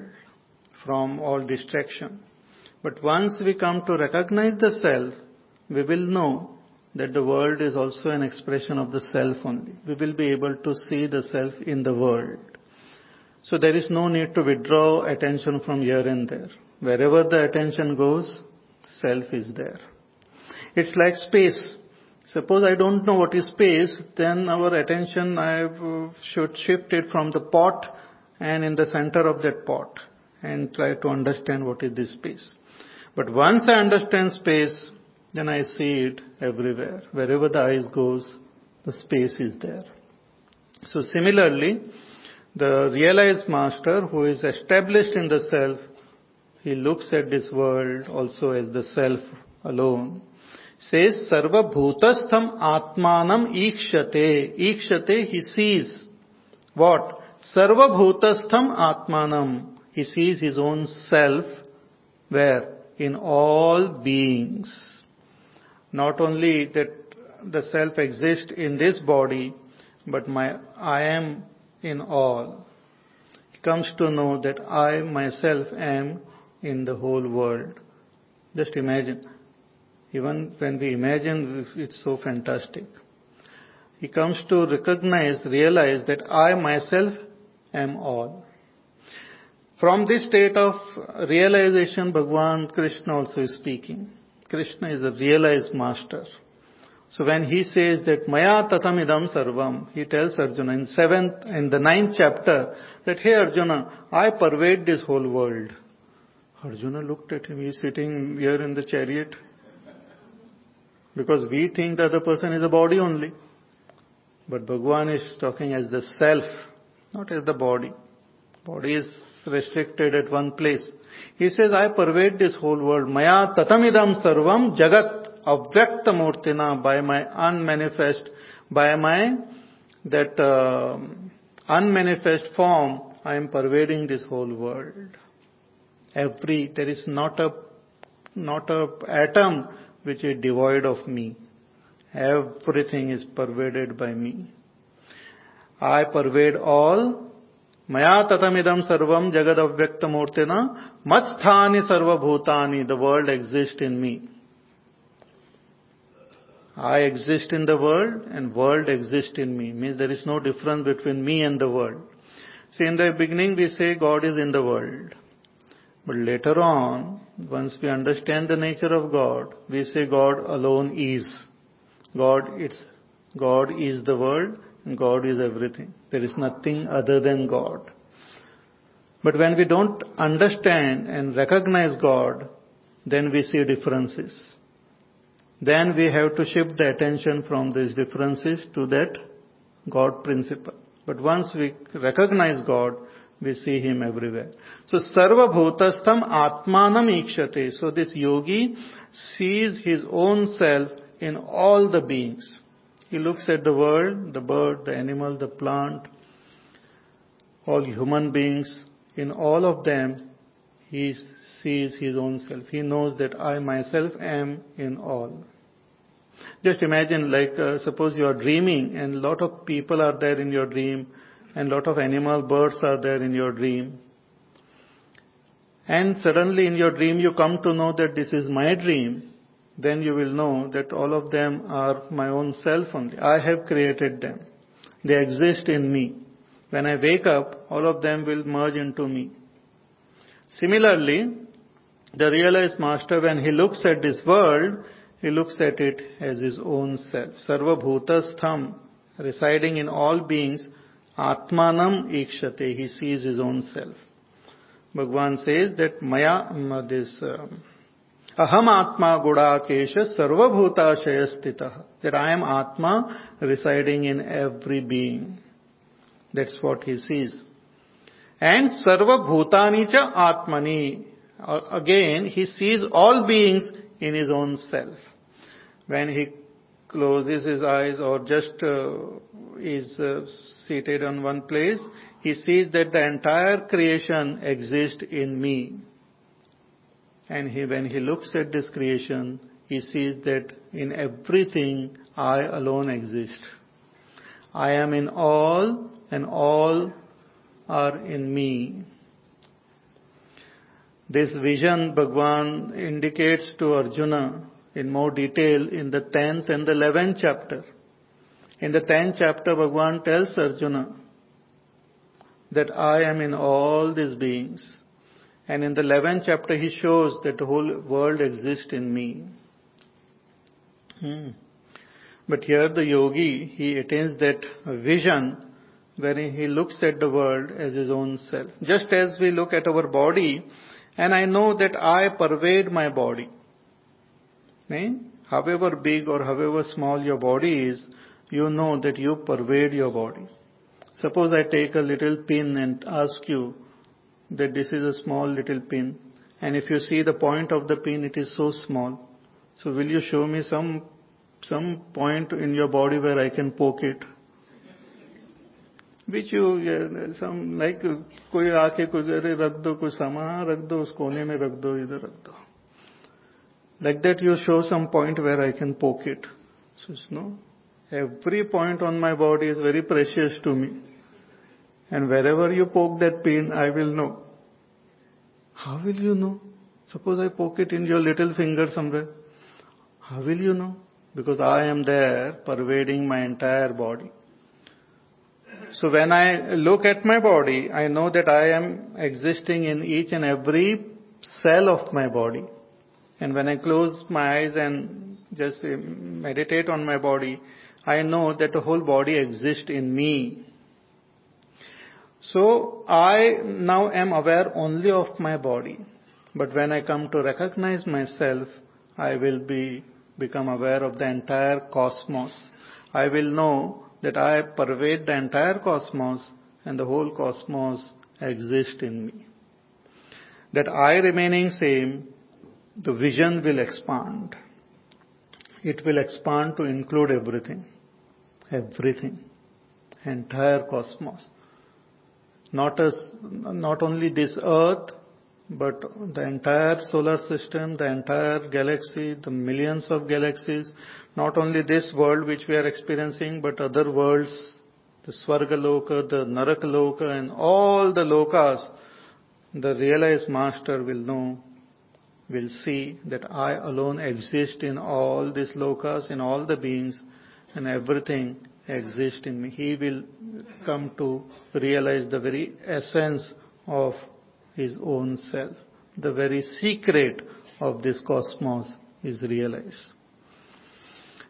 from all distraction. But once we come to recognize the self, we will know that the world is also an expression of the self only. We will be able to see the self in the world. So there is no need to withdraw attention from here and there. Wherever the attention goes, self is there. It's like space. Suppose I don't know what is space, then our attention I should shift it from the pot and in the center of that pot and try to understand what is this space. But once I understand space, then I see it everywhere. Wherever the eyes goes, the space is there. So similarly, the realized master who is established in the self, he looks at this world also as the self alone. Says sarva bhutastham atmanam ikshate ikshate he sees. What? Sarva bhutastham atmanam he sees his own self where? In all beings. Not only that the self exists in this body but my i am in all. He comes to know that i myself am in the whole world just imagine even when we imagine, it's so fantastic. He comes to recognize, realize that I myself am all. From this state of realization, Bhagwan Krishna also is speaking. Krishna is a realized master. So when he says that Maya Tatamidam Sarvam, he tells Arjuna in seventh, in the ninth chapter, that hey Arjuna, I pervade this whole world. Arjuna looked at him, he's sitting here in the chariot. Because we think that the person is a body only. But Bhagwan is talking as the self, not as the body. Body is restricted at one place. He says, I pervade this whole world. Maya tatamidam sarvam jagat avyakta murtina by my unmanifest, by my that uh, unmanifest form, I am pervading this whole world. Every, there is not a, not a atom which is devoid of me. Everything is pervaded by me. I pervade all. Maya tatamidam sarvam jagadavyakthamurtina matsthani sarvabhutani. The world exists in me. I exist in the world and world exists in me. Means there is no difference between me and the world. See, in the beginning we say God is in the world. But later on, once we understand the nature of God, we say God alone is. God, it's, God is the world and God is everything. There is nothing other than God. But when we don't understand and recognize God, then we see differences. Then we have to shift the attention from these differences to that God principle. But once we recognize God, we see him everywhere. So sarva bhutastham atmanam ikshate. So this yogi sees his own self in all the beings. He looks at the world, the bird, the animal, the plant, all human beings. In all of them, he sees his own self. He knows that I myself am in all. Just imagine like uh, suppose you are dreaming and lot of people are there in your dream and lot of animal birds are there in your dream. And suddenly in your dream you come to know that this is my dream, then you will know that all of them are my own self only. I have created them. They exist in me. When I wake up, all of them will merge into me. Similarly, the realized master, when he looks at this world, he looks at it as his own self. Sarva bhutastham, residing in all beings, आत्मान ईक्षते he sees his own self Bhagwan says that मया this अहम आत्मा गुड़ाकेश सर्वभूताशय स्थित that I am आत्मा residing in every being that's what he sees and सर्वभूतानी च आत्मनि। Again he sees all beings in his own self when he closes his his eyes और just is seated on one place, he sees that the entire creation exists in me. And he, when he looks at this creation, he sees that in everything I alone exist. I am in all and all are in me. This vision Bhagwan indicates to Arjuna in more detail in the 10th and the 11th chapter. In the 10th chapter, Bhagwan tells Arjuna that I am in all these beings. And in the 11th chapter, he shows that the whole world exists in me. Hmm. But here the yogi, he attains that vision wherein he looks at the world as his own self. Just as we look at our body, and I know that I pervade my body. Eh? However big or however small your body is, you know that you pervade your body. Suppose I take a little pin and ask you that this is a small little pin, and if you see the point of the pin, it is so small. So will you show me some some point in your body where I can poke it? Which you some like कोई आके कुछ अरे रख दो कुछ सामान रख दो उस कोने में रख दो इधर रख दो like that you show some point where I can poke it. So no, every point on my body is very precious to me. And wherever you poke that pin, I will know. How will you know? Suppose I poke it in your little finger somewhere. How will you know? Because I am there pervading my entire body. So when I look at my body, I know that I am existing in each and every cell of my body. And when I close my eyes and just um, meditate on my body, I know that the whole body exists in me. So I now am aware only of my body. But when I come to recognize myself, I will be, become aware of the entire cosmos. I will know that I pervade the entire cosmos and the whole cosmos exists in me. That I remaining same the vision will expand. It will expand to include everything. Everything. Entire cosmos. Not as, not only this earth, but the entire solar system, the entire galaxy, the millions of galaxies, not only this world which we are experiencing, but other worlds, the Swargaloka, the Narakaloka, and all the lokas, the realized master will know will see that I alone exist in all these lokas, in all the beings, and everything exists in me. He will come to realize the very essence of his own self. The very secret of this cosmos is realized.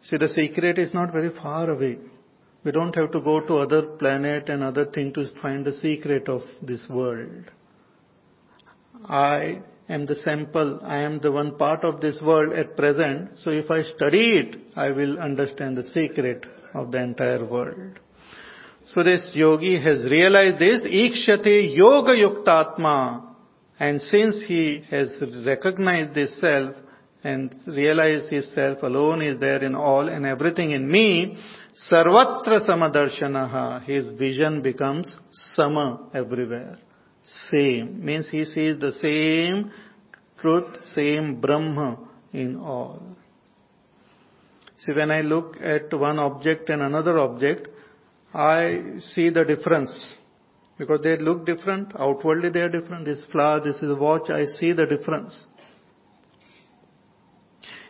See, the secret is not very far away. We don't have to go to other planet and other thing to find the secret of this world. I am the sample, I am the one part of this world at present. So if I study it, I will understand the secret of the entire world. So this yogi has realized this, ikshate yoga yuktatma. And since he has recognized this self and realized his self alone is there in all and everything in me, sarvatra samadarshanaha, his vision becomes sama everywhere same. Means he sees the same truth, same Brahma in all. See, when I look at one object and another object, I see the difference. Because they look different, outwardly they are different. This flower, this is a watch, I see the difference.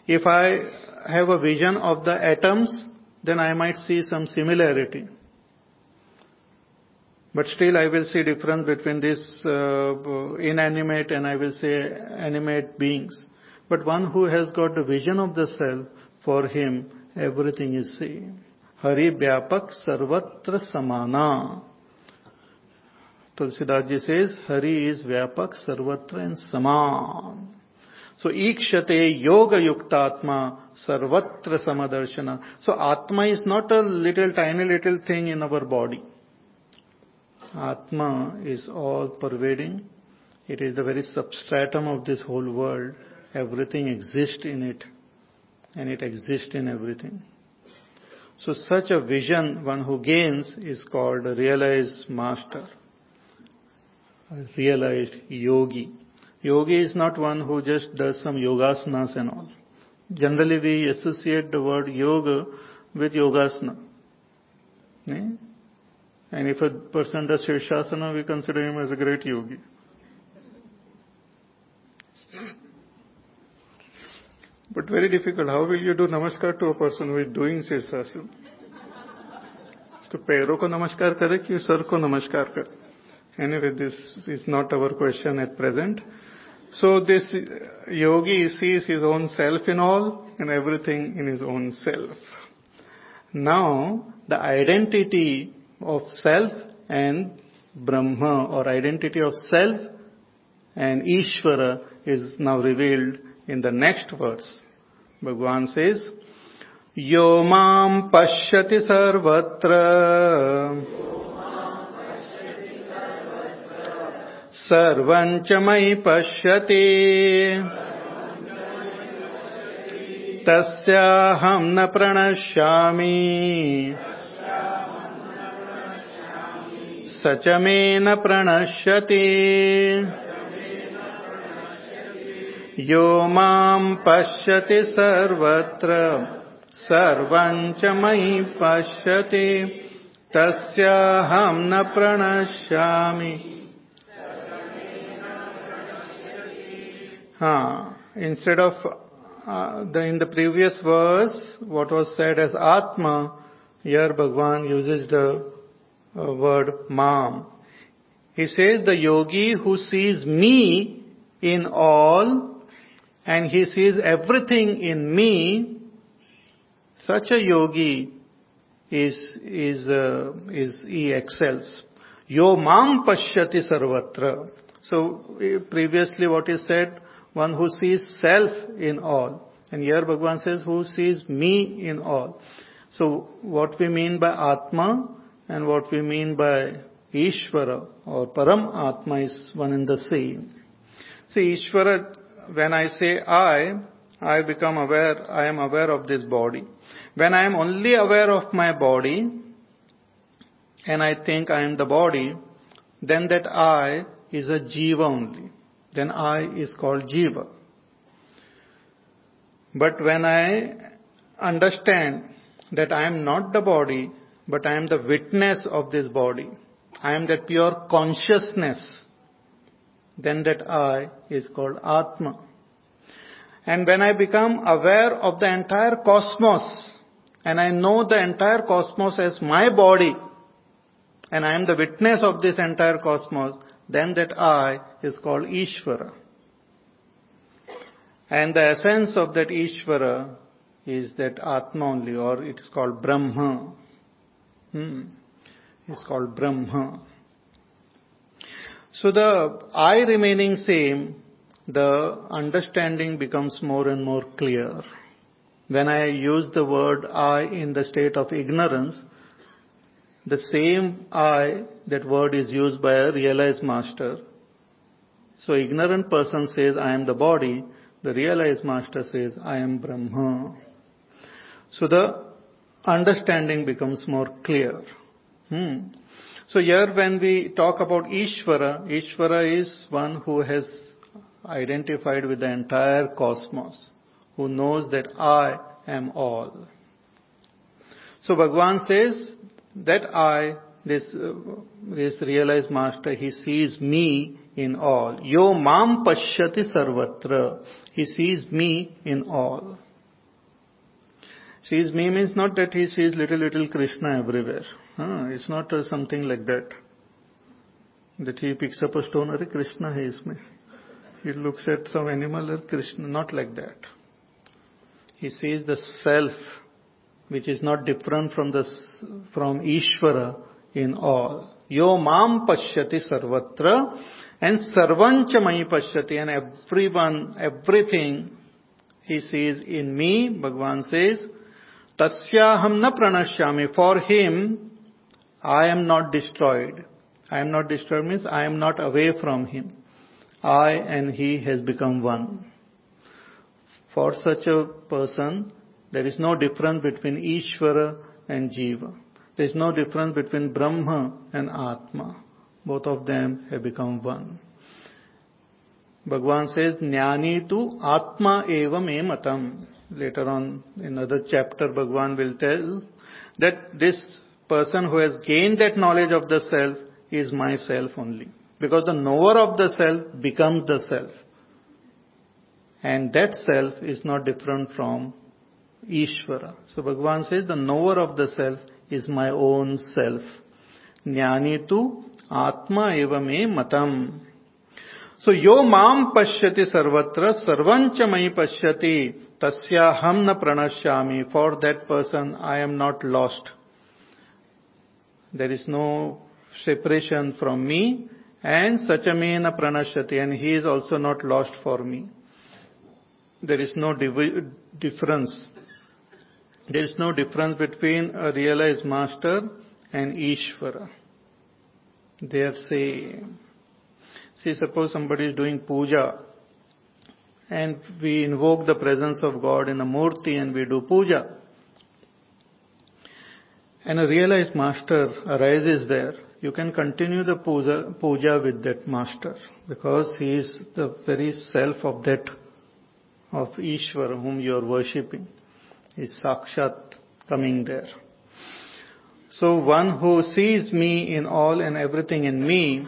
If I have a vision of the atoms, then I might see some similarity. But still I will see difference between this uh, inanimate and I will say animate beings. But one who has got the vision of the self, for him everything is same. Hari Vyapak Sarvatra Samana. Tulsidas ji says, Hari is Vyapak Sarvatra and Saman. So ikshate yoga yuktatma sarvatra samadarshana. So atma is not a little tiny little thing in our body. Atma is all pervading. It is the very substratum of this whole world. Everything exists in it and it exists in everything. So such a vision one who gains is called a realized master, a realized yogi. Yogi is not one who just does some yogasanas and all. Generally we associate the word yoga with yogasana. Eh? And if a person does Shirshasana, we consider him as a great yogi. But very difficult. How will you do namaskar to a person who is doing Shirshasana? तो पैरों को नमस्कार करे कि sir को नमस्कार करे anyway this is not our question at present so this yogi sees his own self in all and everything in his own self now the identity of self and brahma or identity of self and ishvara is now revealed in the next verse bhagwan says यो माम् पश्यति सर्वत्र सर्वम् च मयि पश्यति तस्याहम् न प्रणश्यामि स च मे न प्रणश्यति यो माम् पश्यति सर्वत्र सर्वम् च मयि पश्यति तस्याहम् न प्रणश्यामि हाँ uh, the in the previous verse what was said as atma here bhagwan uses the uh, word mam he says the yogi who sees me in all and he sees everything in me such a yogi is is uh, is he excels. Yo mam pashyati sarvatra. So previously what is said, one who sees self in all. And here Bhagavan says, who sees me in all. So what we mean by Atma and what we mean by Ishvara or Param Atma is one and the same. See, Ishvara, when I say I, I become aware, I am aware of this body. When I am only aware of my body and I think I am the body, then that I is a jiva only. Then I is called jiva. But when I understand that I am not the body, but I am the witness of this body, I am that pure consciousness, then that I is called Atma. And when I become aware of the entire cosmos, and I know the entire cosmos as my body, and I am the witness of this entire cosmos, then that I is called Ishvara. And the essence of that Ishvara is that Atma only, or it is called Brahma. Hmm. It's called Brahma. So the I remaining same, the understanding becomes more and more clear. When I use the word I in the state of ignorance, the same I, that word is used by a realized master. So ignorant person says, I am the body. The realized master says, I am Brahma. So the understanding becomes more clear. Hmm. So here when we talk about Ishvara, Ishvara is one who has identified with the entire cosmos who knows that I am all. So Bhagwan says that I, this, uh, this realized master, he sees me in all. Yo mam pashyati sarvatra. He sees me in all. Sees me means not that he sees little little Krishna everywhere. Huh? It's not uh, something like that. That he picks up a stone, Are Krishna he is me. He looks at some animal, or Krishna, not like that. He sees the self, which is not different from the from Ishvara in all. Yo mam pashyati sarvatra. And sarvancha mai pashyati and everyone, everything he sees in me, Bhagwan says, tasyaham na pranashyami. For him, I am not destroyed. I am not destroyed means I am not away from him. I and he has become one. For such a person, there is no difference between Ishvara and Jiva. There is no difference between Brahma and Atma. Both of them have become one. Bhagwan says, Jnani tu Atma eva me matam. Later on, in another chapter, Bhagwan will tell that this person who has gained that knowledge of the self is myself only. Because the knower of the self becomes the self. And that self is not different from Ishvara. So Bhagavan says the knower of the self is my own self. Jnani tu atma eva me matam. So yo mam pashyati sarvatra sarvancha mai pashyati tasya ham na pranashyami. For that person I am not lost. There is no separation from me and sachamena pranashyati and he is also not lost for me. There is no div- difference. There is no difference between a realized master and Ishvara. They are same. See, suppose somebody is doing puja and we invoke the presence of God in a murti and we do puja. And a realized master arises there. You can continue the puja, puja with that master because he is the very self of that of Ishvara whom you are worshipping is Sakshat coming there. So one who sees me in all and everything in me,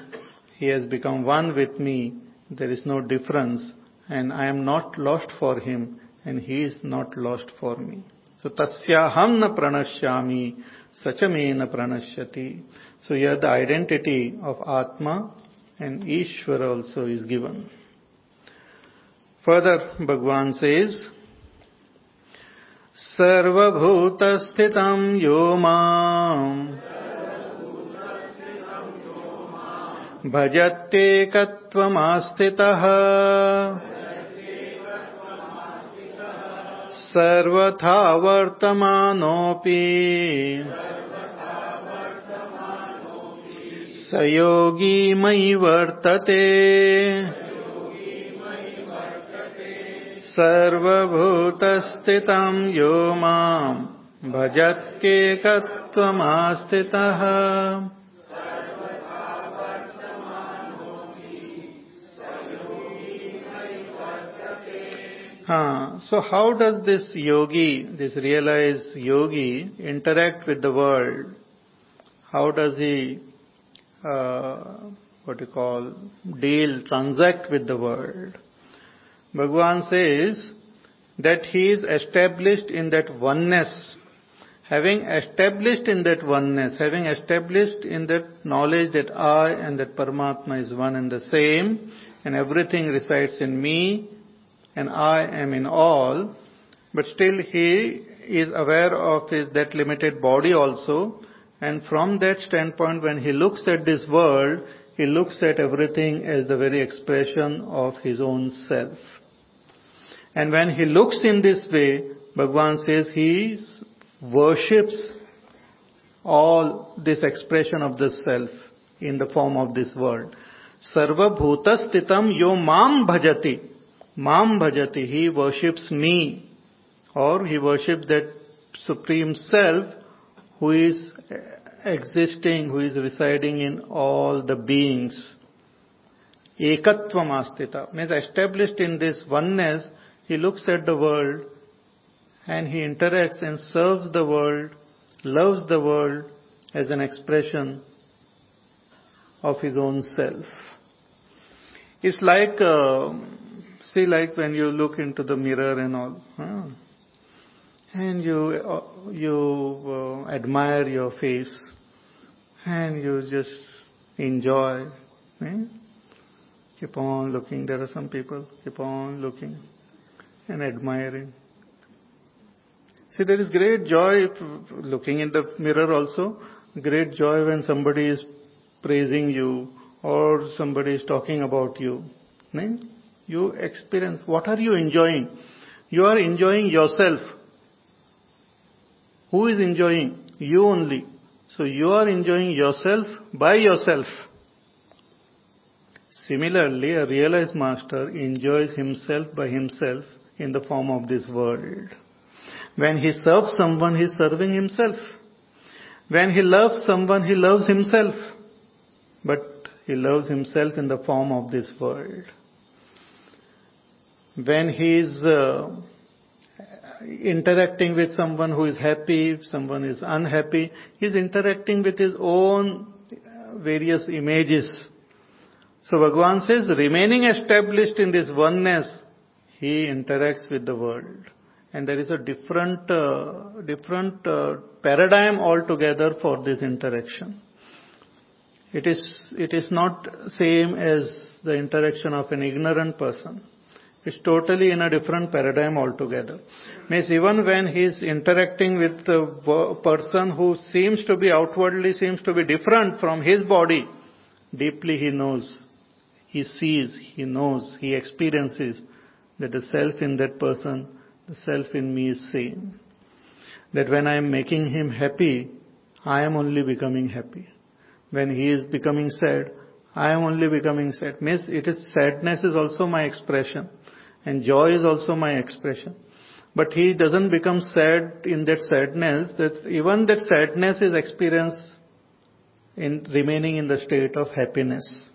he has become one with me. There is no difference and I am not lost for him and he is not lost for me. So tasyaham na pranashyami sachamena pranashyati. So here the identity of Atma and Ishvara also is given. Further, Bhagwan says, सर्वभूतस्थितं यो माम् भजत्येकत्वमास्थितः सर्वथा वर्तमानोऽपि स योगी मयि वर्तते सर्वभूतस्थितं यो माम् भजत्येकत्वमास्थितः So how does this yogi, this realized yogi, interact with the world? How does he, uh, what you call, deal, transact with the world? Bhagavan says that he is established in that oneness. Having established in that oneness, having established in that knowledge that I and that Paramatma is one and the same, and everything resides in me, and I am in all, but still he is aware of his, that limited body also, and from that standpoint when he looks at this world, he looks at everything as the very expression of his own self. And when he looks in this way, Bhagwan says he worships all this expression of the self in the form of this world. Sarva bhutastitam yo mam bhajati. Mam bhajati. He worships me. Or he worships that supreme self who is existing, who is residing in all the beings. Ekatvam astita. Means established in this oneness, he looks at the world and he interacts and serves the world, loves the world as an expression of his own self. It's like, uh, see, like when you look into the mirror and all, huh? and you uh, you uh, admire your face, and you just enjoy. Eh? Keep on looking. There are some people keep on looking and admiring. See, there is great joy looking in the mirror also. Great joy when somebody is praising you or somebody is talking about you. No? You experience, what are you enjoying? You are enjoying yourself. Who is enjoying? You only. So you are enjoying yourself by yourself. Similarly, a realized master enjoys himself by himself in the form of this world. When he serves someone, he is serving himself. When he loves someone, he loves himself. But he loves himself in the form of this world. When he is uh, interacting with someone who is happy, someone is unhappy, he is interacting with his own uh, various images. So Bhagavan says, remaining established in this oneness, he interacts with the world. And there is a different, uh, different uh, paradigm altogether for this interaction. It is, it is not same as the interaction of an ignorant person. It's totally in a different paradigm altogether. Means even when he's interacting with a person who seems to be outwardly seems to be different from his body, deeply he knows, he sees, he knows, he experiences that the self in that person, the self in me is same. That when I am making him happy, I am only becoming happy. When he is becoming sad, I am only becoming sad. Means it is sadness is also my expression and joy is also my expression. But he doesn't become sad in that sadness, that even that sadness is experienced in remaining in the state of happiness.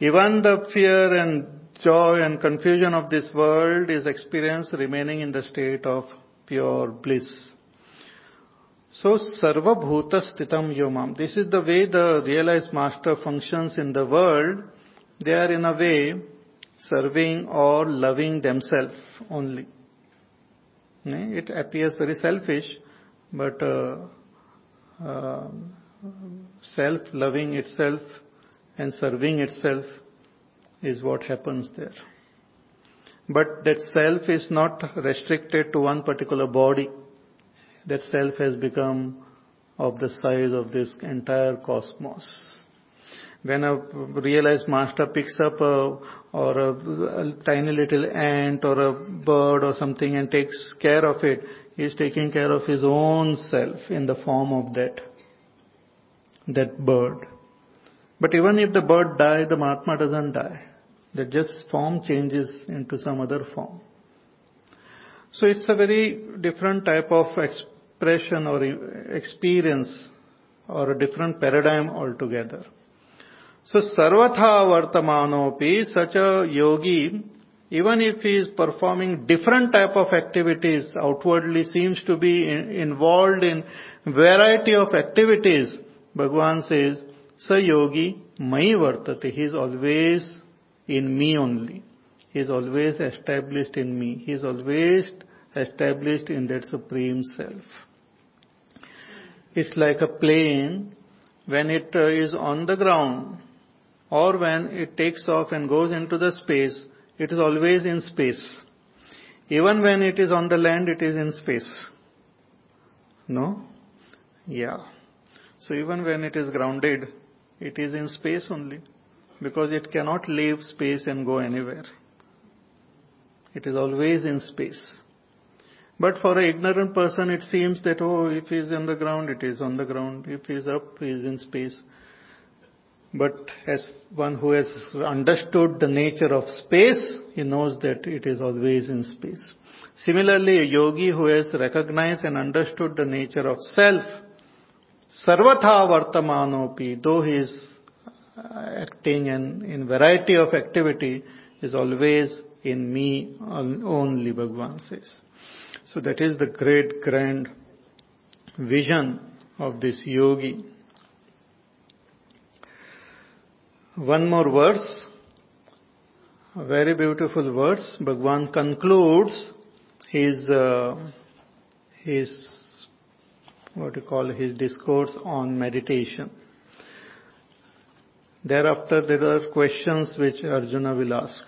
Even the fear and joy and confusion of this world is experienced remaining in the state of pure bliss. So, Sarva Bhuta Stitam Yomam. This is the way the realized master functions in the world. They are in a way serving or loving themselves only. It appears very selfish, but uh, uh, self-loving itself and serving itself is what happens there. But that self is not restricted to one particular body that self has become of the size of this entire cosmos. When a realized master picks up a, or a, a tiny little ant or a bird or something and takes care of it, he is taking care of his own self in the form of that, that bird. But even if the bird dies, the Mahatma doesn't die. That just form changes into some other form. So it's a very different type of expression or experience or a different paradigm altogether. So sarvatha vartamanopi, such a yogi, even if he is performing different type of activities, outwardly seems to be in, involved in variety of activities, Bhagavan says, Sa yogi mai vartate. He is always in me only. He is always established in me. He is always established in that supreme self. It's like a plane when it uh, on the ground or when it takes off and goes into the space, it is always in space. Even when it is on the land, it is in space. No? Yeah. So even when it is grounded, it is in space only. Because it cannot leave space and go anywhere. It is always in space. But for an ignorant person, it seems that, oh, if he is on the ground, it is on the ground. If he is up, he is in space. But as one who has understood the nature of space, he knows that it is always in space. Similarly, a yogi who has recognized and understood the nature of self, sarvatha vartamanopi, though he is uh, acting in, in variety of activity, is always in me only, Bhagavan says. So that is the great grand vision of this yogi. One more verse, very beautiful verse. Bhagwan concludes his uh, his what you call his discourse on meditation. Thereafter, there are questions which Arjuna will ask.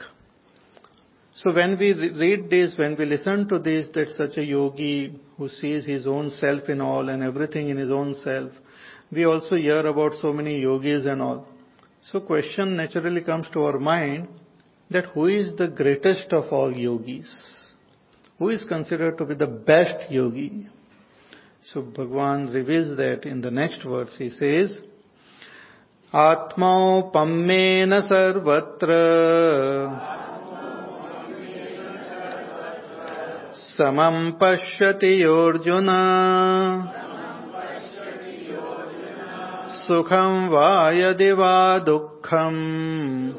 So when we read this, when we listen to this, that such a yogi who sees his own self in all and everything in his own self, we also hear about so many yogis and all. So question naturally comes to our mind that who is the greatest of all yogis? Who is considered to be the best yogi? So Bhagwan reveals that in the next verse. He says, आत्मौपम्येन सर्वत्र समं पश्यति योऽर्जुन सुखं वा यदि वा दुःखम्।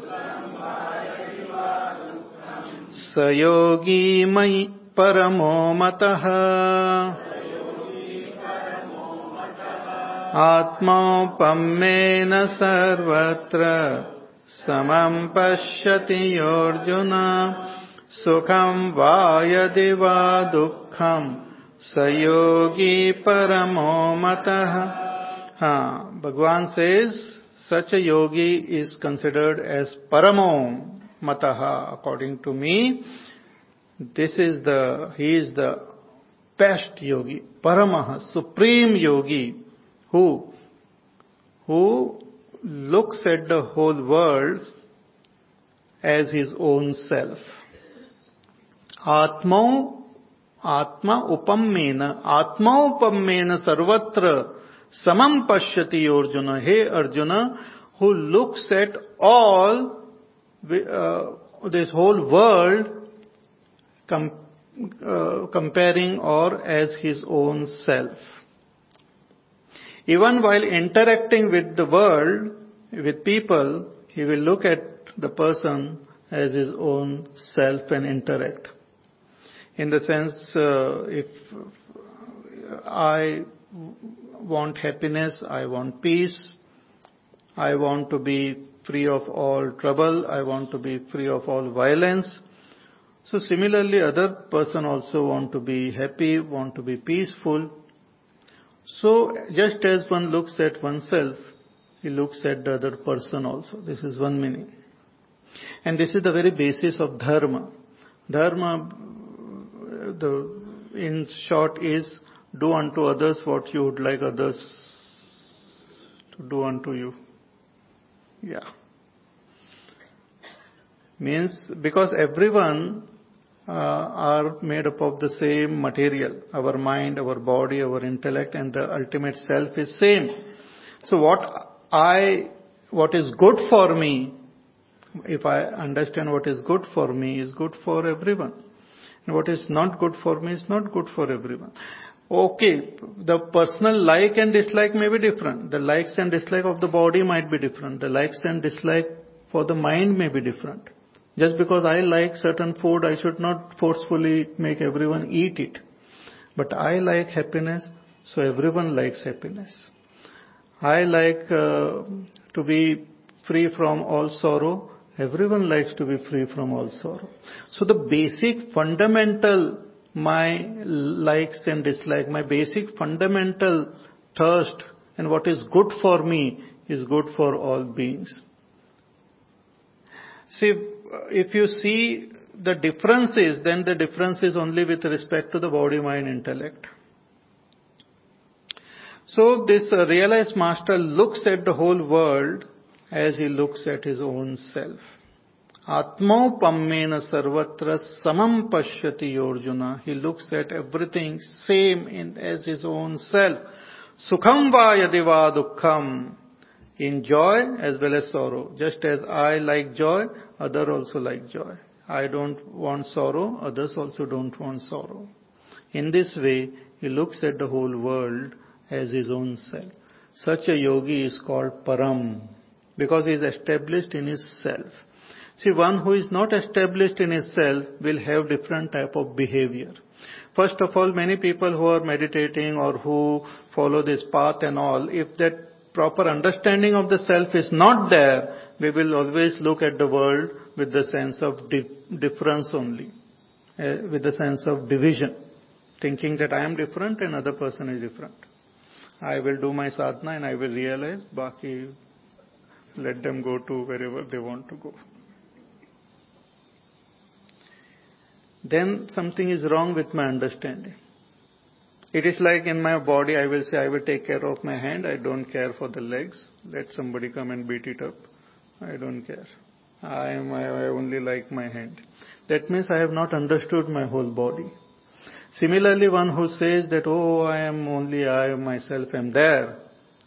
स योगी मयि परमो मतः। आत्मौपम्येन सर्वत्र समं पश्यति योऽर्जुन। सुखं वा यदि वा दुःखम्। स योगी परमो मतः। हाँ, Bhagwan says such yogi is considered as परमो मत according to me this is the he is the best yogi, परम supreme yogi who looks at the whole world as his own self आत्मा आत्मा उपमेन आत्मा उपमेन सर्वत्र Samam Pashyati Arjuna. Hey Arjuna, who looks at all uh, this whole world com- uh, comparing or as his own self. Even while interacting with the world, with people, he will look at the person as his own self and interact. In the sense, uh, if I want happiness, I want peace, I want to be free of all trouble, I want to be free of all violence. So similarly other person also want to be happy, want to be peaceful. So just as one looks at oneself, he looks at the other person also. This is one meaning. And this is the very basis of dharma. Dharma the in short is do unto others what you would like others to do unto you. Yeah. Means because everyone uh, are made up of the same material. Our mind, our body, our intellect and the ultimate self is same. So what I, what is good for me, if I understand what is good for me is good for everyone. And what is not good for me is not good for everyone. Okay, the personal like and dislike may be different. The likes and dislike of the body might be different. The likes and dislike for the mind may be different. Just because I like certain food, I should not forcefully make everyone eat it. But I like happiness, so everyone likes happiness. I like uh, to be free from all sorrow, Everyone likes to be free from all sorrow. So the basic fundamental, my likes and dislikes, my basic fundamental thirst and what is good for me is good for all beings. See, if you see the differences, then the difference is only with respect to the body, mind, intellect. So this realized master looks at the whole world as he looks at his own self. Atmopamena sarvatra samam pashyati Arjuna. He looks at everything same in, as his own self. Sukham va yadiva dukkham. In joy as well as sorrow. Just as I like joy, other also like joy. I don't want sorrow, others also don't want sorrow. In this way, he looks at the whole world as his own self. Such a yogi is called param because he is established in his self. See, one who is not established in his self will have different type of behavior. First of all, many people who are meditating or who follow this path and all, if that proper understanding of the self is not there, we will always look at the world with the sense of di- difference only, uh, with the sense of division, thinking that I am different and other person is different. I will do my sadhana and I will realize, Baki let them go to wherever they want to go. Then something is wrong with my understanding. It is like in my body, I will say, I will take care of my hand, I don't care for the legs, let somebody come and beat it up. I don't care. I am, I only like my hand. That means I have not understood my whole body. Similarly, one who says that, oh, I am only I myself am there,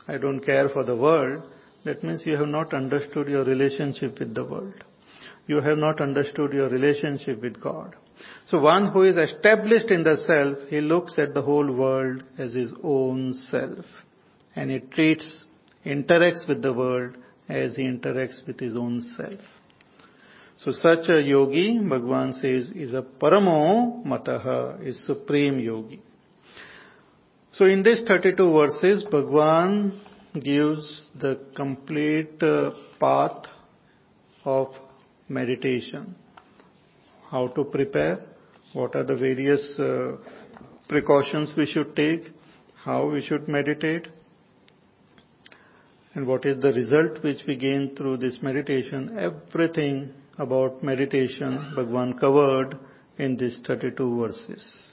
I don't care for the world, that means you have not understood your relationship with the world. You have not understood your relationship with God. So one who is established in the self, he looks at the whole world as his own self. And he treats, interacts with the world as he interacts with his own self. So such a yogi, Bhagwan says, is a paramo mataha, is supreme yogi. So in these 32 verses, Bhagwan gives the complete uh, path of meditation. How to prepare, what are the various uh, precautions we should take, how we should meditate, and what is the result which we gain through this meditation. Everything about meditation Bhagwan covered in these 32 verses.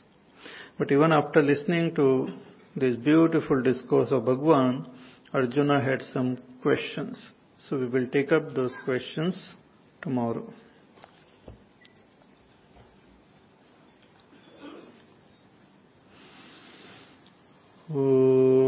But even after listening to this beautiful discourse of Bhagwan, Arjuna had some questions. So we will take up those questions tomorrow. Ooh.